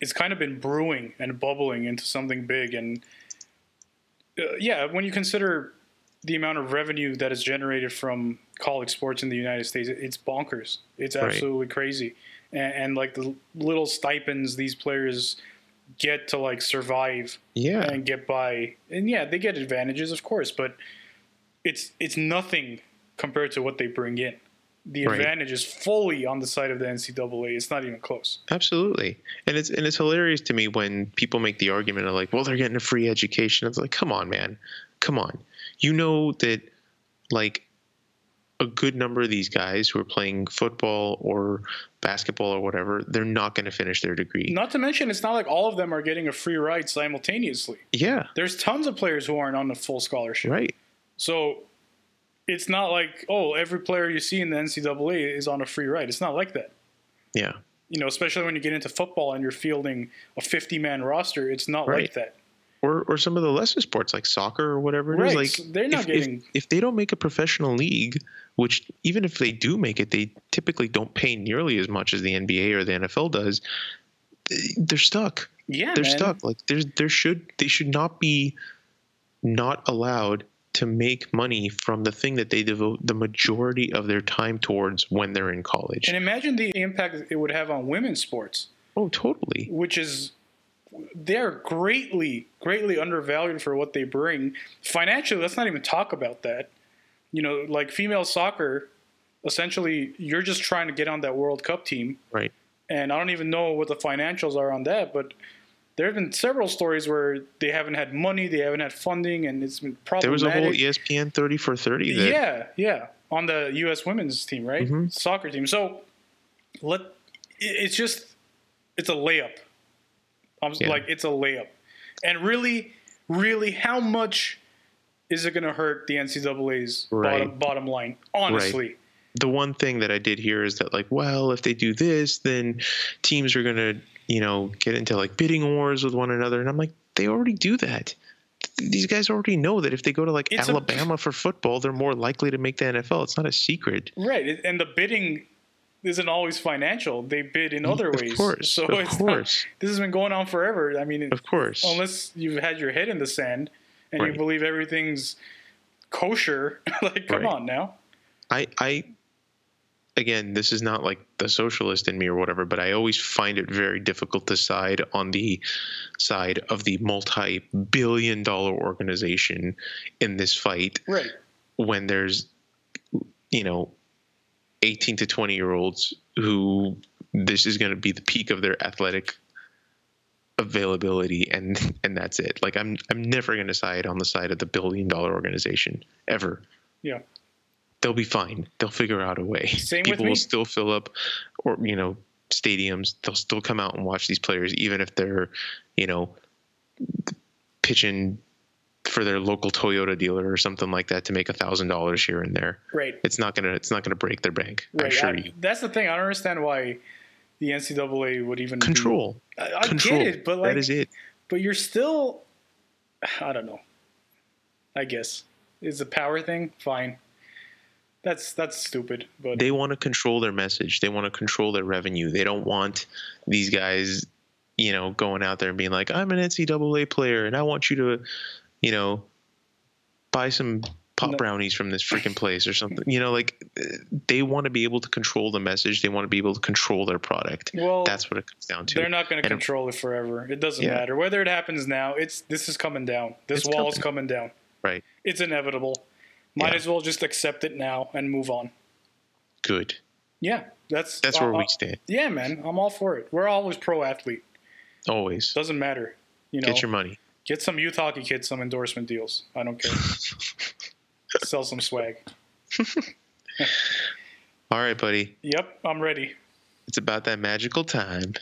it's kind of been brewing and bubbling into something big. And uh, yeah, when you consider the amount of revenue that is generated from college sports in the United States, it's bonkers. It's Right. absolutely crazy. And, and like the little stipends these players get to like survive yeah and get by. And yeah, they get advantages, of course, but it's it's nothing compared to what they bring in. The Right. advantage is fully on the side of the NCAA. It's not even close. absolutely. And it's and it's hilarious to me when people make the argument of like, well, they're getting a free education. It's like, come on, man, come on. You know that like a good number of these guys who are playing football or basketball or whatever, they're not going to finish their degree. Not to mention, it's not like all of them are getting a free ride simultaneously. Yeah, There's tons of players who aren't on the full scholarship. right. So it's not like, oh, every player you see in the NCAA is on a free ride. It's not like that. Yeah, You know, especially when you get into football and you're fielding a 50 man roster, it's not like that. or or some of the lesser sports like soccer or whatever it is. Right, Like so they're not if, if- getting- if, they don't make a professional league, which even if they do make it, they typically don't pay nearly as much as the NBA or the NFL does. They're stuck. Yeah, they're man. stuck. Like there's there should they should not be not allowed to make money from the thing that they devote the majority of their time towards when they're in college. And imagine the impact it would have on women's sports, oh, totally. which is they're greatly, greatly undervalued for what they bring. Financially, let's not even talk about that. You know, like female soccer, essentially, you're just trying to get on that World Cup team. Right. And I don't even know what the financials are on that, but there have been several stories where they haven't had money, they haven't had funding, and it's been problematic. There was a whole ESPN 30 for 30 that Yeah, yeah, on the U.S. women's team, right? Mhm. Soccer team. So let it's just it's a layup. I'm Yeah. like it's a layup, and really, really, how much is it going to hurt the NCAA's Right. bottom bottom line? Honestly, the one thing that I did hear is that like, well, if they do this, then teams are gonna, you know, get into like bidding wars with one another, and I'm like, they already do that. These guys already know that if they go to like It's a- Alabama for football, they're more likely to make the NFL. It's not a secret. right? And the bidding isn't always financial. They bid in mm, other Of ways. course, so of it's course. Not, this has been going on forever. I mean, Of course. unless you've had your head in the sand and you believe everything's kosher, like come Right. on now. I, I, again, this is not like the socialist in me or whatever, but I always find it very difficult to side on the side of the multi-billion dollar organization in this fight Right. when there's you know 18 to 20 year olds who this is going to be the peak of their athletic availability and and that's it like i'm i'm never going to side on the side of the billion dollar organization ever Yeah. They'll be fine they'll figure out a way Same with people will still fill up or you know stadiums they'll still come out and watch these players even if they're you know pitching for their local Toyota dealer or something like that to make a thousand dollars here and there. Right. It's not gonna it's not gonna break their bank. I Right. assure I- you. That's the thing. I don't understand why the NCAA would even Control. I, I Control. get it, but like, that is it. but you're still. I don't know. I guess is the power thing fine. That's that's stupid, but They want to control their message. They want to control their revenue. They don't want these guys, you know, going out there and being like, "I'm an NCAA player and I want you to, you know, buy some pop No. brownies from this freaking place or something." You know, like they want to be able to control the message. They want to be able to control their product. well, That's what it comes down to. they're not going to control it forever. It doesn't Yeah. matter whether it happens now. It's this is coming down. This It's wall is coming. coming down. Right. It's inevitable. Might Yeah. as well just accept it now and move on. Good. Yeah, that's That's where uh, we stand. Yeah, man, I'm all for it. We're always pro athlete. Always. Doesn't matter. You know, Get your money. Get some youth hockey kids some endorsement deals. I don't care. Sell some swag. All right, buddy. Yep, I'm ready. It's about that magical time.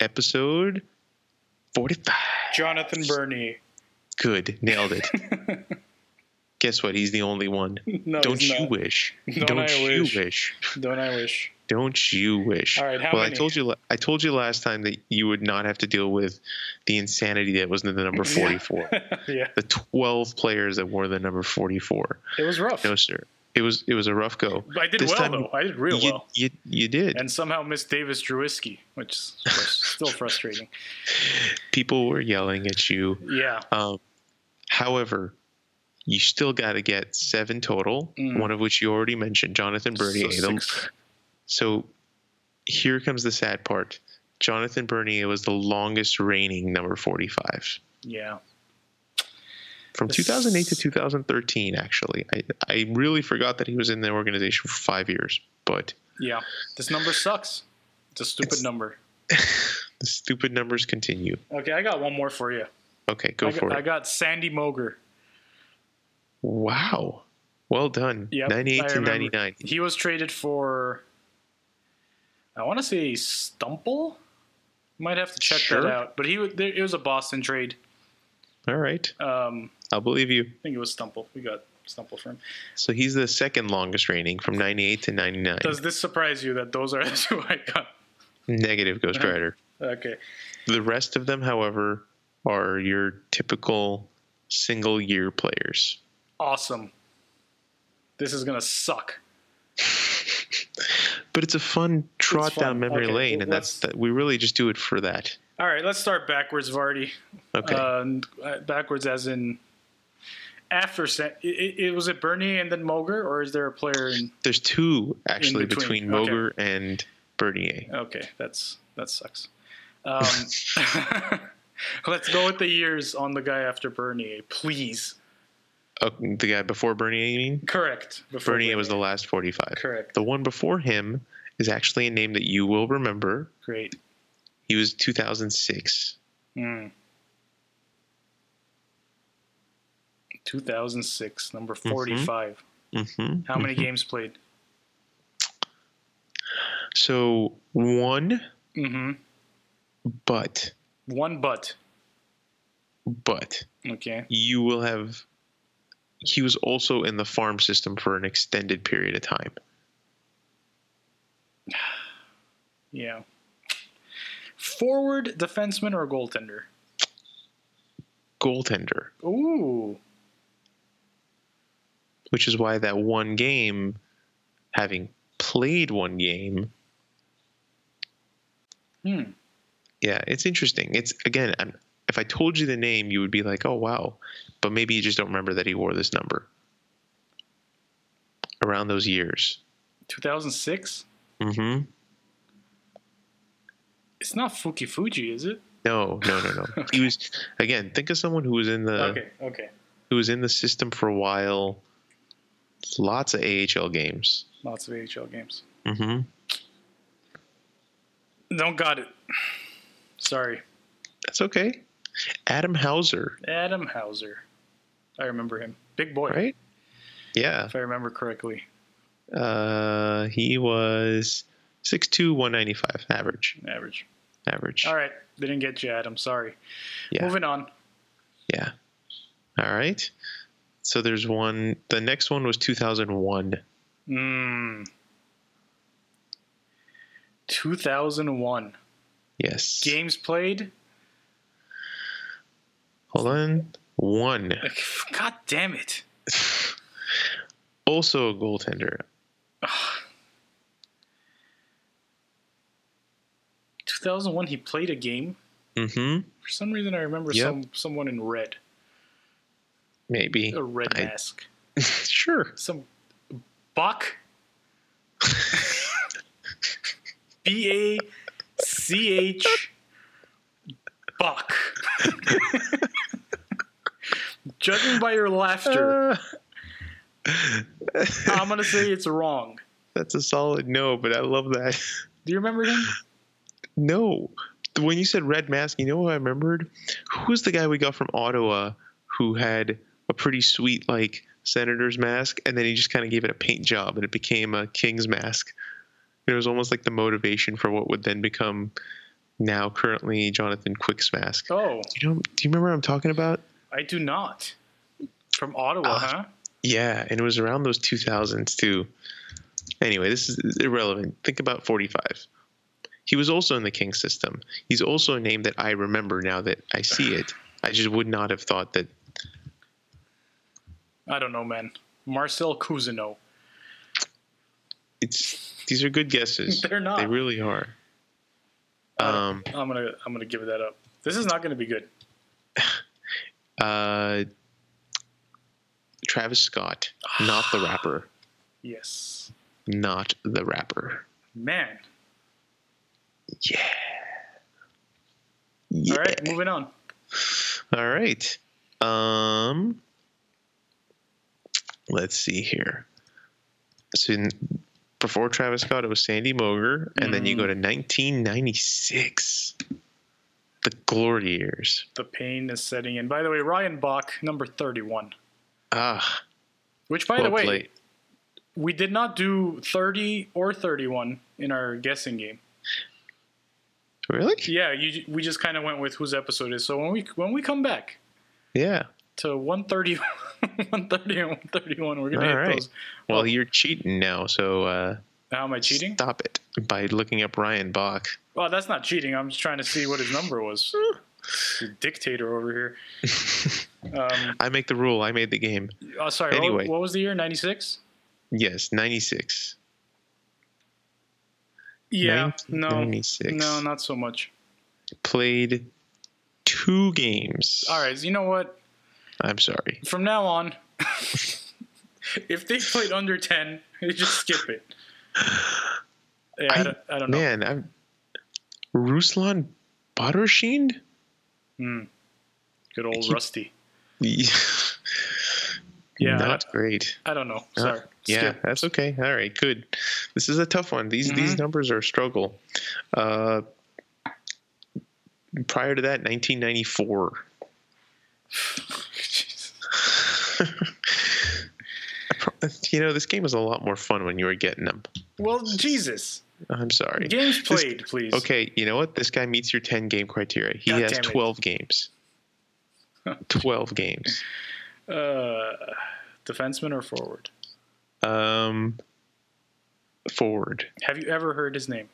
Episode 45. Jonathan Bernier. Good. Nailed it. Guess what? He's the only one. No, Don't you wish? Don't I you wish. wish? Don't I wish? Don't you wish? All right, how well, many? I told you. I told you last time that you would not have to deal with the insanity that was in the number forty-four. yeah, the twelve players that wore the number forty-four. it was rough. No, sir. It was. It was a rough go. I did This well time though. I did real you, well, You, you did. and somehow missed Davis Drewiske, which is still frustrating. People were yelling at you. Yeah, Um, however, you still got to get seven total. Mm. One of which you already mentioned, Jonathan Bernier. So So here comes the sad part. Jonathan Bernier was the longest reigning number 45 yeah, from This- 2008 to 2013. Actually, I I really forgot that he was in the organization for five years. But yeah. This number sucks. It's a stupid It's- number. the stupid numbers continue. Okay, I got one more for you. Okay, go I for got, it. I got Sandy Moger. Wow, well done. Yep, 98 I to remember. 99. He was traded for, I want to say Stumpel. Might have to check Sure. that out. But he it was a Boston trade. All right, Um, I'll believe you. I think it was Stumpel. We got Stumpel for him. So he's the second longest reigning from 98 to 99. Does this surprise you that those are the two I got? Negative Ghost Uh-huh. Rider. Okay. The rest of them, however, are your typical single year players. Awesome. This is gonna suck. But it's a fun trot down memory Okay, lane, well, and that's that. We really just do it for that. All right, let's start backwards, Vardy. Okay. Uh, uh, backwards, as in after. It, it, was it Bernie and then Moger, or is there a player in? There's two actually between, between, okay. Moger and Bernier. Okay, that's that sucks. Um, let's go with the years on the guy after Bernier, please. Oh, the guy before Bernier, you mean? Correct. Before Bernier was the last 45. correct. The one before him is actually a name that you will remember. Great. He was 2006. Mm. 2006, number 45. hmm How many games played? So one, Mm-hmm. but One but. but Okay. you will have. He was also in the farm system for an extended period of time. Yeah. Forward, defenseman, or goaltender? Goaltender, Ooh. which is why that one game, having played one game, Hmm. yeah, it's interesting. It's again, I'm, if I told you the name, you would be like, "Oh wow," but maybe you just don't remember that he wore this number around those years. 2006? Mm-hmm. It's not Fukufuji, is it? No, no, no, no. He was again. Think of someone who was in the okay, okay. who was in the system for a while. Lots of AHL games. Lots of AHL games. Mm-hmm. Don't got it. Sorry. That's okay. Adam Hauser, Adam Hauser. I remember him. Big boy, right? Yeah. if I remember correctly. Uh, he was 6'2", 195 average. Average. Average. All right. Didn't get you, Adam. Sorry. Yeah. Moving on. Yeah. All right. So there's one. The next one was 2001. Mm. 2001. Yes. Games played? Hold on. One. God damn it. Also a goaltender. 2001, he played a game. Mm-hmm. For some reason, I remember Yep. some someone in red, Maybe. a red I- mask. sure. Some Bach. B A C H Bach. Judging by your laughter, Uh, I'm gonna say it's wrong. that's a solid no, but I love that. Do you remember him? No. When you said red mask, you know what I remembered? Who was the guy we got from Ottawa who had a pretty sweet like senator's mask and then he just kind of gave it a paint job and it became a king's mask. It was almost like the motivation for what would then become now currently Jonathan Quick's mask. Oh, Do you know do you remember what I'm talking about? I do not. From Ottawa, Ah. huh? Yeah, and it was around those 2000s too. Anyway, this is irrelevant. Think about 45. He was also in the King system. He's also a name that I remember now that I see it. I just would not have thought that. I don't know, man. Marcel Cousineau. It's these are good guesses. They're not. They really are. Um, I'm gonna I'm gonna give that up. This is not gonna be good. Uh, Travis Scott, not the rapper, Yes, not the rapper. man. Yeah. Yeah. All right, moving on. All right. Um, let's see here. So in, before Travis Scott, it was Sandy Moger, and then you go to 1996, the glory years. The pain is setting in. By the way, Ryan Bach, number 31. Ah, Which, by well the way, played. we did not do 30 or 31 in our guessing game. Really? Yeah, you, we just kind of went with whose episode is. So when we when we come back Yeah. to 130, 130 and 131, we're gonna All hit right. those. Well, Oh. you're cheating now, so uh, How am I cheating? stop it by looking up Ryan Bach. Well, that's not cheating. I'm just trying to see what his number was. Dictator over here. Um, I make the rule. I made the game. oh, sorry. what- Anyway. what was the year? 96. Yes, 96. Yeah. No. 96. No, not so much. Played two games. All right. You know what? I'm sorry. From now on, if they played under 10, you just skip it. Yeah, I, I- don't, I don't know. Man, I'm Ruslan Batyrshin? Good old Rusty. Yeah, Not great. I don't know. Sorry. yeah, that's okay. All right, good. This is a tough one. These these Mm-hmm. numbers are a struggle. Uh, prior to that, 1994. You know, this game was a lot more fun when you were getting them. Well, Jesus. I'm sorry. Games This- played, please. Okay, you know what? This guy meets your 10 game criteria. He God has 12 games. 12 games. Uh, defenseman or forward? Um, forward. Have you ever heard his name?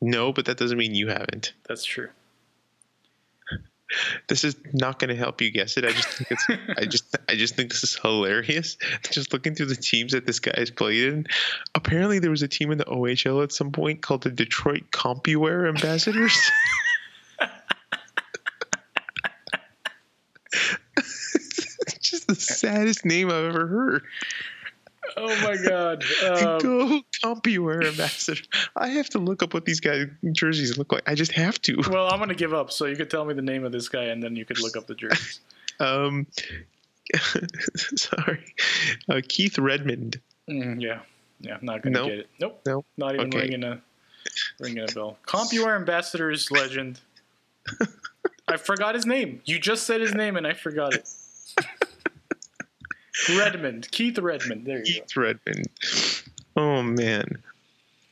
No, but that doesn't mean you haven't. That's true. This is not going to help you guess it. I just think it's. I just. I just think this is hilarious. Just looking through the teams that this guy has played in. Apparently, there was a team in the OHL at some point called the Detroit CompuWare Ambassadors. It's just the saddest name I've ever heard. Oh my God. Um, Go CompuWare Ambassador. I have to look up what these guys' jerseys look like. I just have to. well, I'm gonna give up. So you could tell me the name of this guy, and then you could look up the jerseys. Um, sorry, uh, Keith Redmond. Mm, yeah, yeah. Not gonna Nope. get it. Nope. Nope. Not even Okay. ringing a ringing a bell. CompuWare Ambassadors legend. I forgot his name. You just said his name, and I forgot it. Redmond, Keith Redmond. There you go. Keith Redmond. Oh man,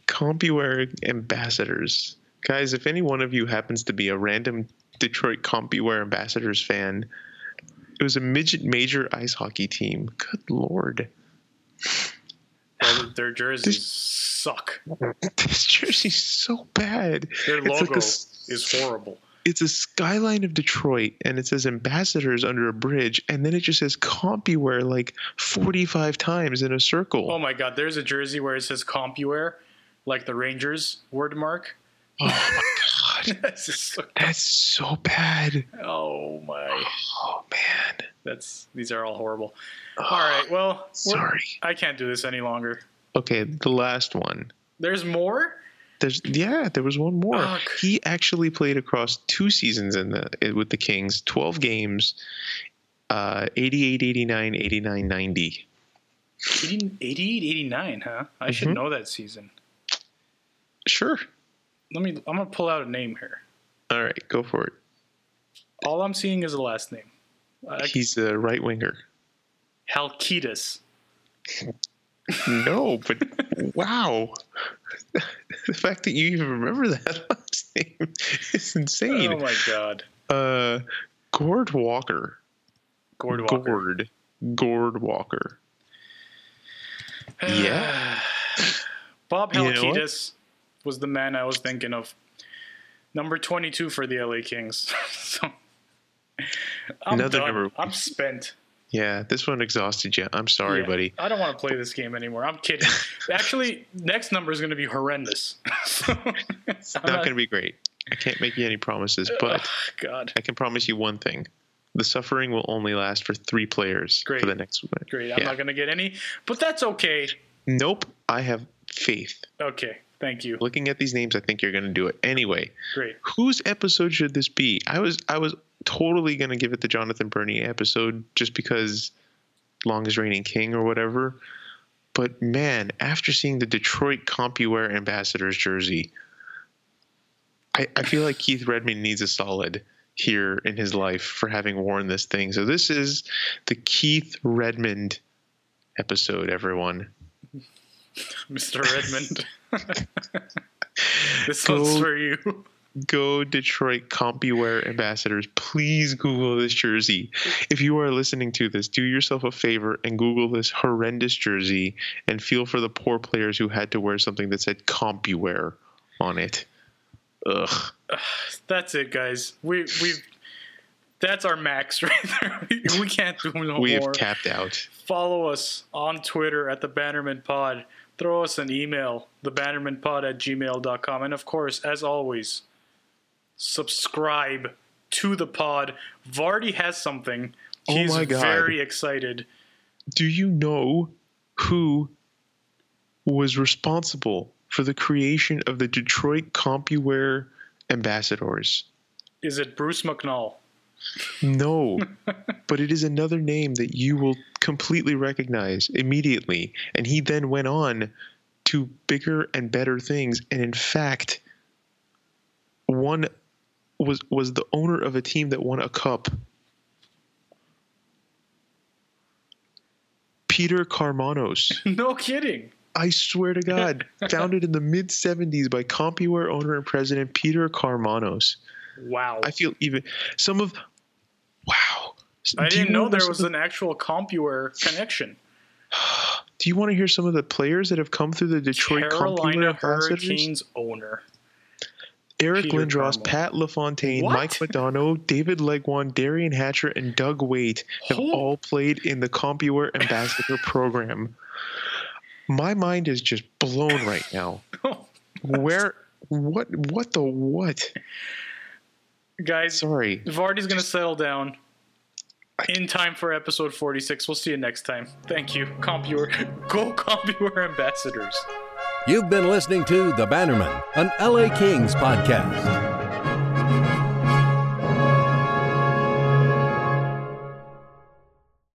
CompuWare ambassadors, guys. If any one of you happens to be a random Detroit CompuWare ambassadors fan, it was a midget major ice hockey team. Good lord. Well, their jerseys suck. This jersey's so bad. Their It's like logo is horrible. It's a skyline of Detroit, and it says ambassadors under a bridge, and then it just says CompuWare like 45 times in a circle. Oh my god, there's a jersey where it says CompuWare, like the Rangers word mark. Oh my god, That's so- that's so bad. oh my, Oh man, that's these are all horrible. All right, well, sorry. I can't do this any longer. Okay, the last one. There's more. There's yeah, there was one more. He actually played across two seasons in the with the Kings, 12 games, uh 88 89 89 90. 88, 89, huh? I should Mhm. know that season. Sure. Let me. I'm gonna pull out a name here. All right, go for it. All I'm seeing is a last name. Uh, He's a right winger. Halkidis. No, but wow. the fact that you even remember that last name is insane. Oh my god. Uh Gord Walker. Gord Walker. Gord. Gord Walker. Yeah. Bob You know was the man I was thinking of. Number 22 for the LA Kings. so, I'm Another done. number- I'm spent. Yeah, this one exhausted you. I'm sorry, Yeah. buddy. I don't want to play this game anymore. I'm kidding. Actually, next number is going to be horrendous. So, It's not going to be great. I can't make you any promises, but God. I can promise you one thing. The suffering will only last for three players Great. for the next one. Great. I'm Yeah. not going to get any, but that's okay. Nope. I have faith. Okay. Thank you. Looking at these names, I think you're going to do it. Anyway, Great. whose episode should this be? I was I was totally going to give it the Jonathan Bernier episode just because longest reigning king or whatever. But man, after seeing the Detroit CompuWare ambassadors jersey, I, I feel like Keith Redmond needs a solid here in his life for having worn this thing. So this is the Keith Redmond episode, everyone. Mr. Redmond. this Go- one's for you. go Detroit CompuWare ambassadors. Please Google this jersey. If you are listening to this, do yourself a favor and Google this horrendous jersey and feel for the poor players who had to wear something that said CompuWare on it. Ugh. That's it, guys. We we've that's our max right there. We, we can't do no We more. have capped out. Follow us on Twitter at the Bannerman Pod. Throw us an email, thebannermanpod at gmail.com. And of course, as always, subscribe to the pod. Vardy has something. Oh He's my God. very excited. Do you know who was responsible for the creation of the Detroit CompuWare ambassadors? Is it Bruce McNall? No, but it is another name that you will completely recognize immediately. And he then went on to bigger and better things, and in fact, one was was the owner of a team that won a cup. Peter Karmanos. no kidding. I swear to God, founded in the mid 70s by CompuWare owner and president Peter Karmanos. Wow. I feel even some of wow. I Do didn't know there was an actual CompuWare connection. Do you want to hear some of the players that have come through the Detroit Carolina CompuWare? Hurricanes owner. Eric Peter Lindros, Carmel. Pat LaFontaine, What? Mike Modano, David Legwand, Derian Hatcher, and Doug Weight have Oh. all played in the CompuWare ambassador program. My mind is just blown right now. Where? What? What the what? Guys, Sorry. Vardy's going to settle down in time for episode 46. We'll see you next time. Thank you. CompuWare. Go CompuWare ambassadors. You've been listening to The Bannerman, an LA Kings podcast.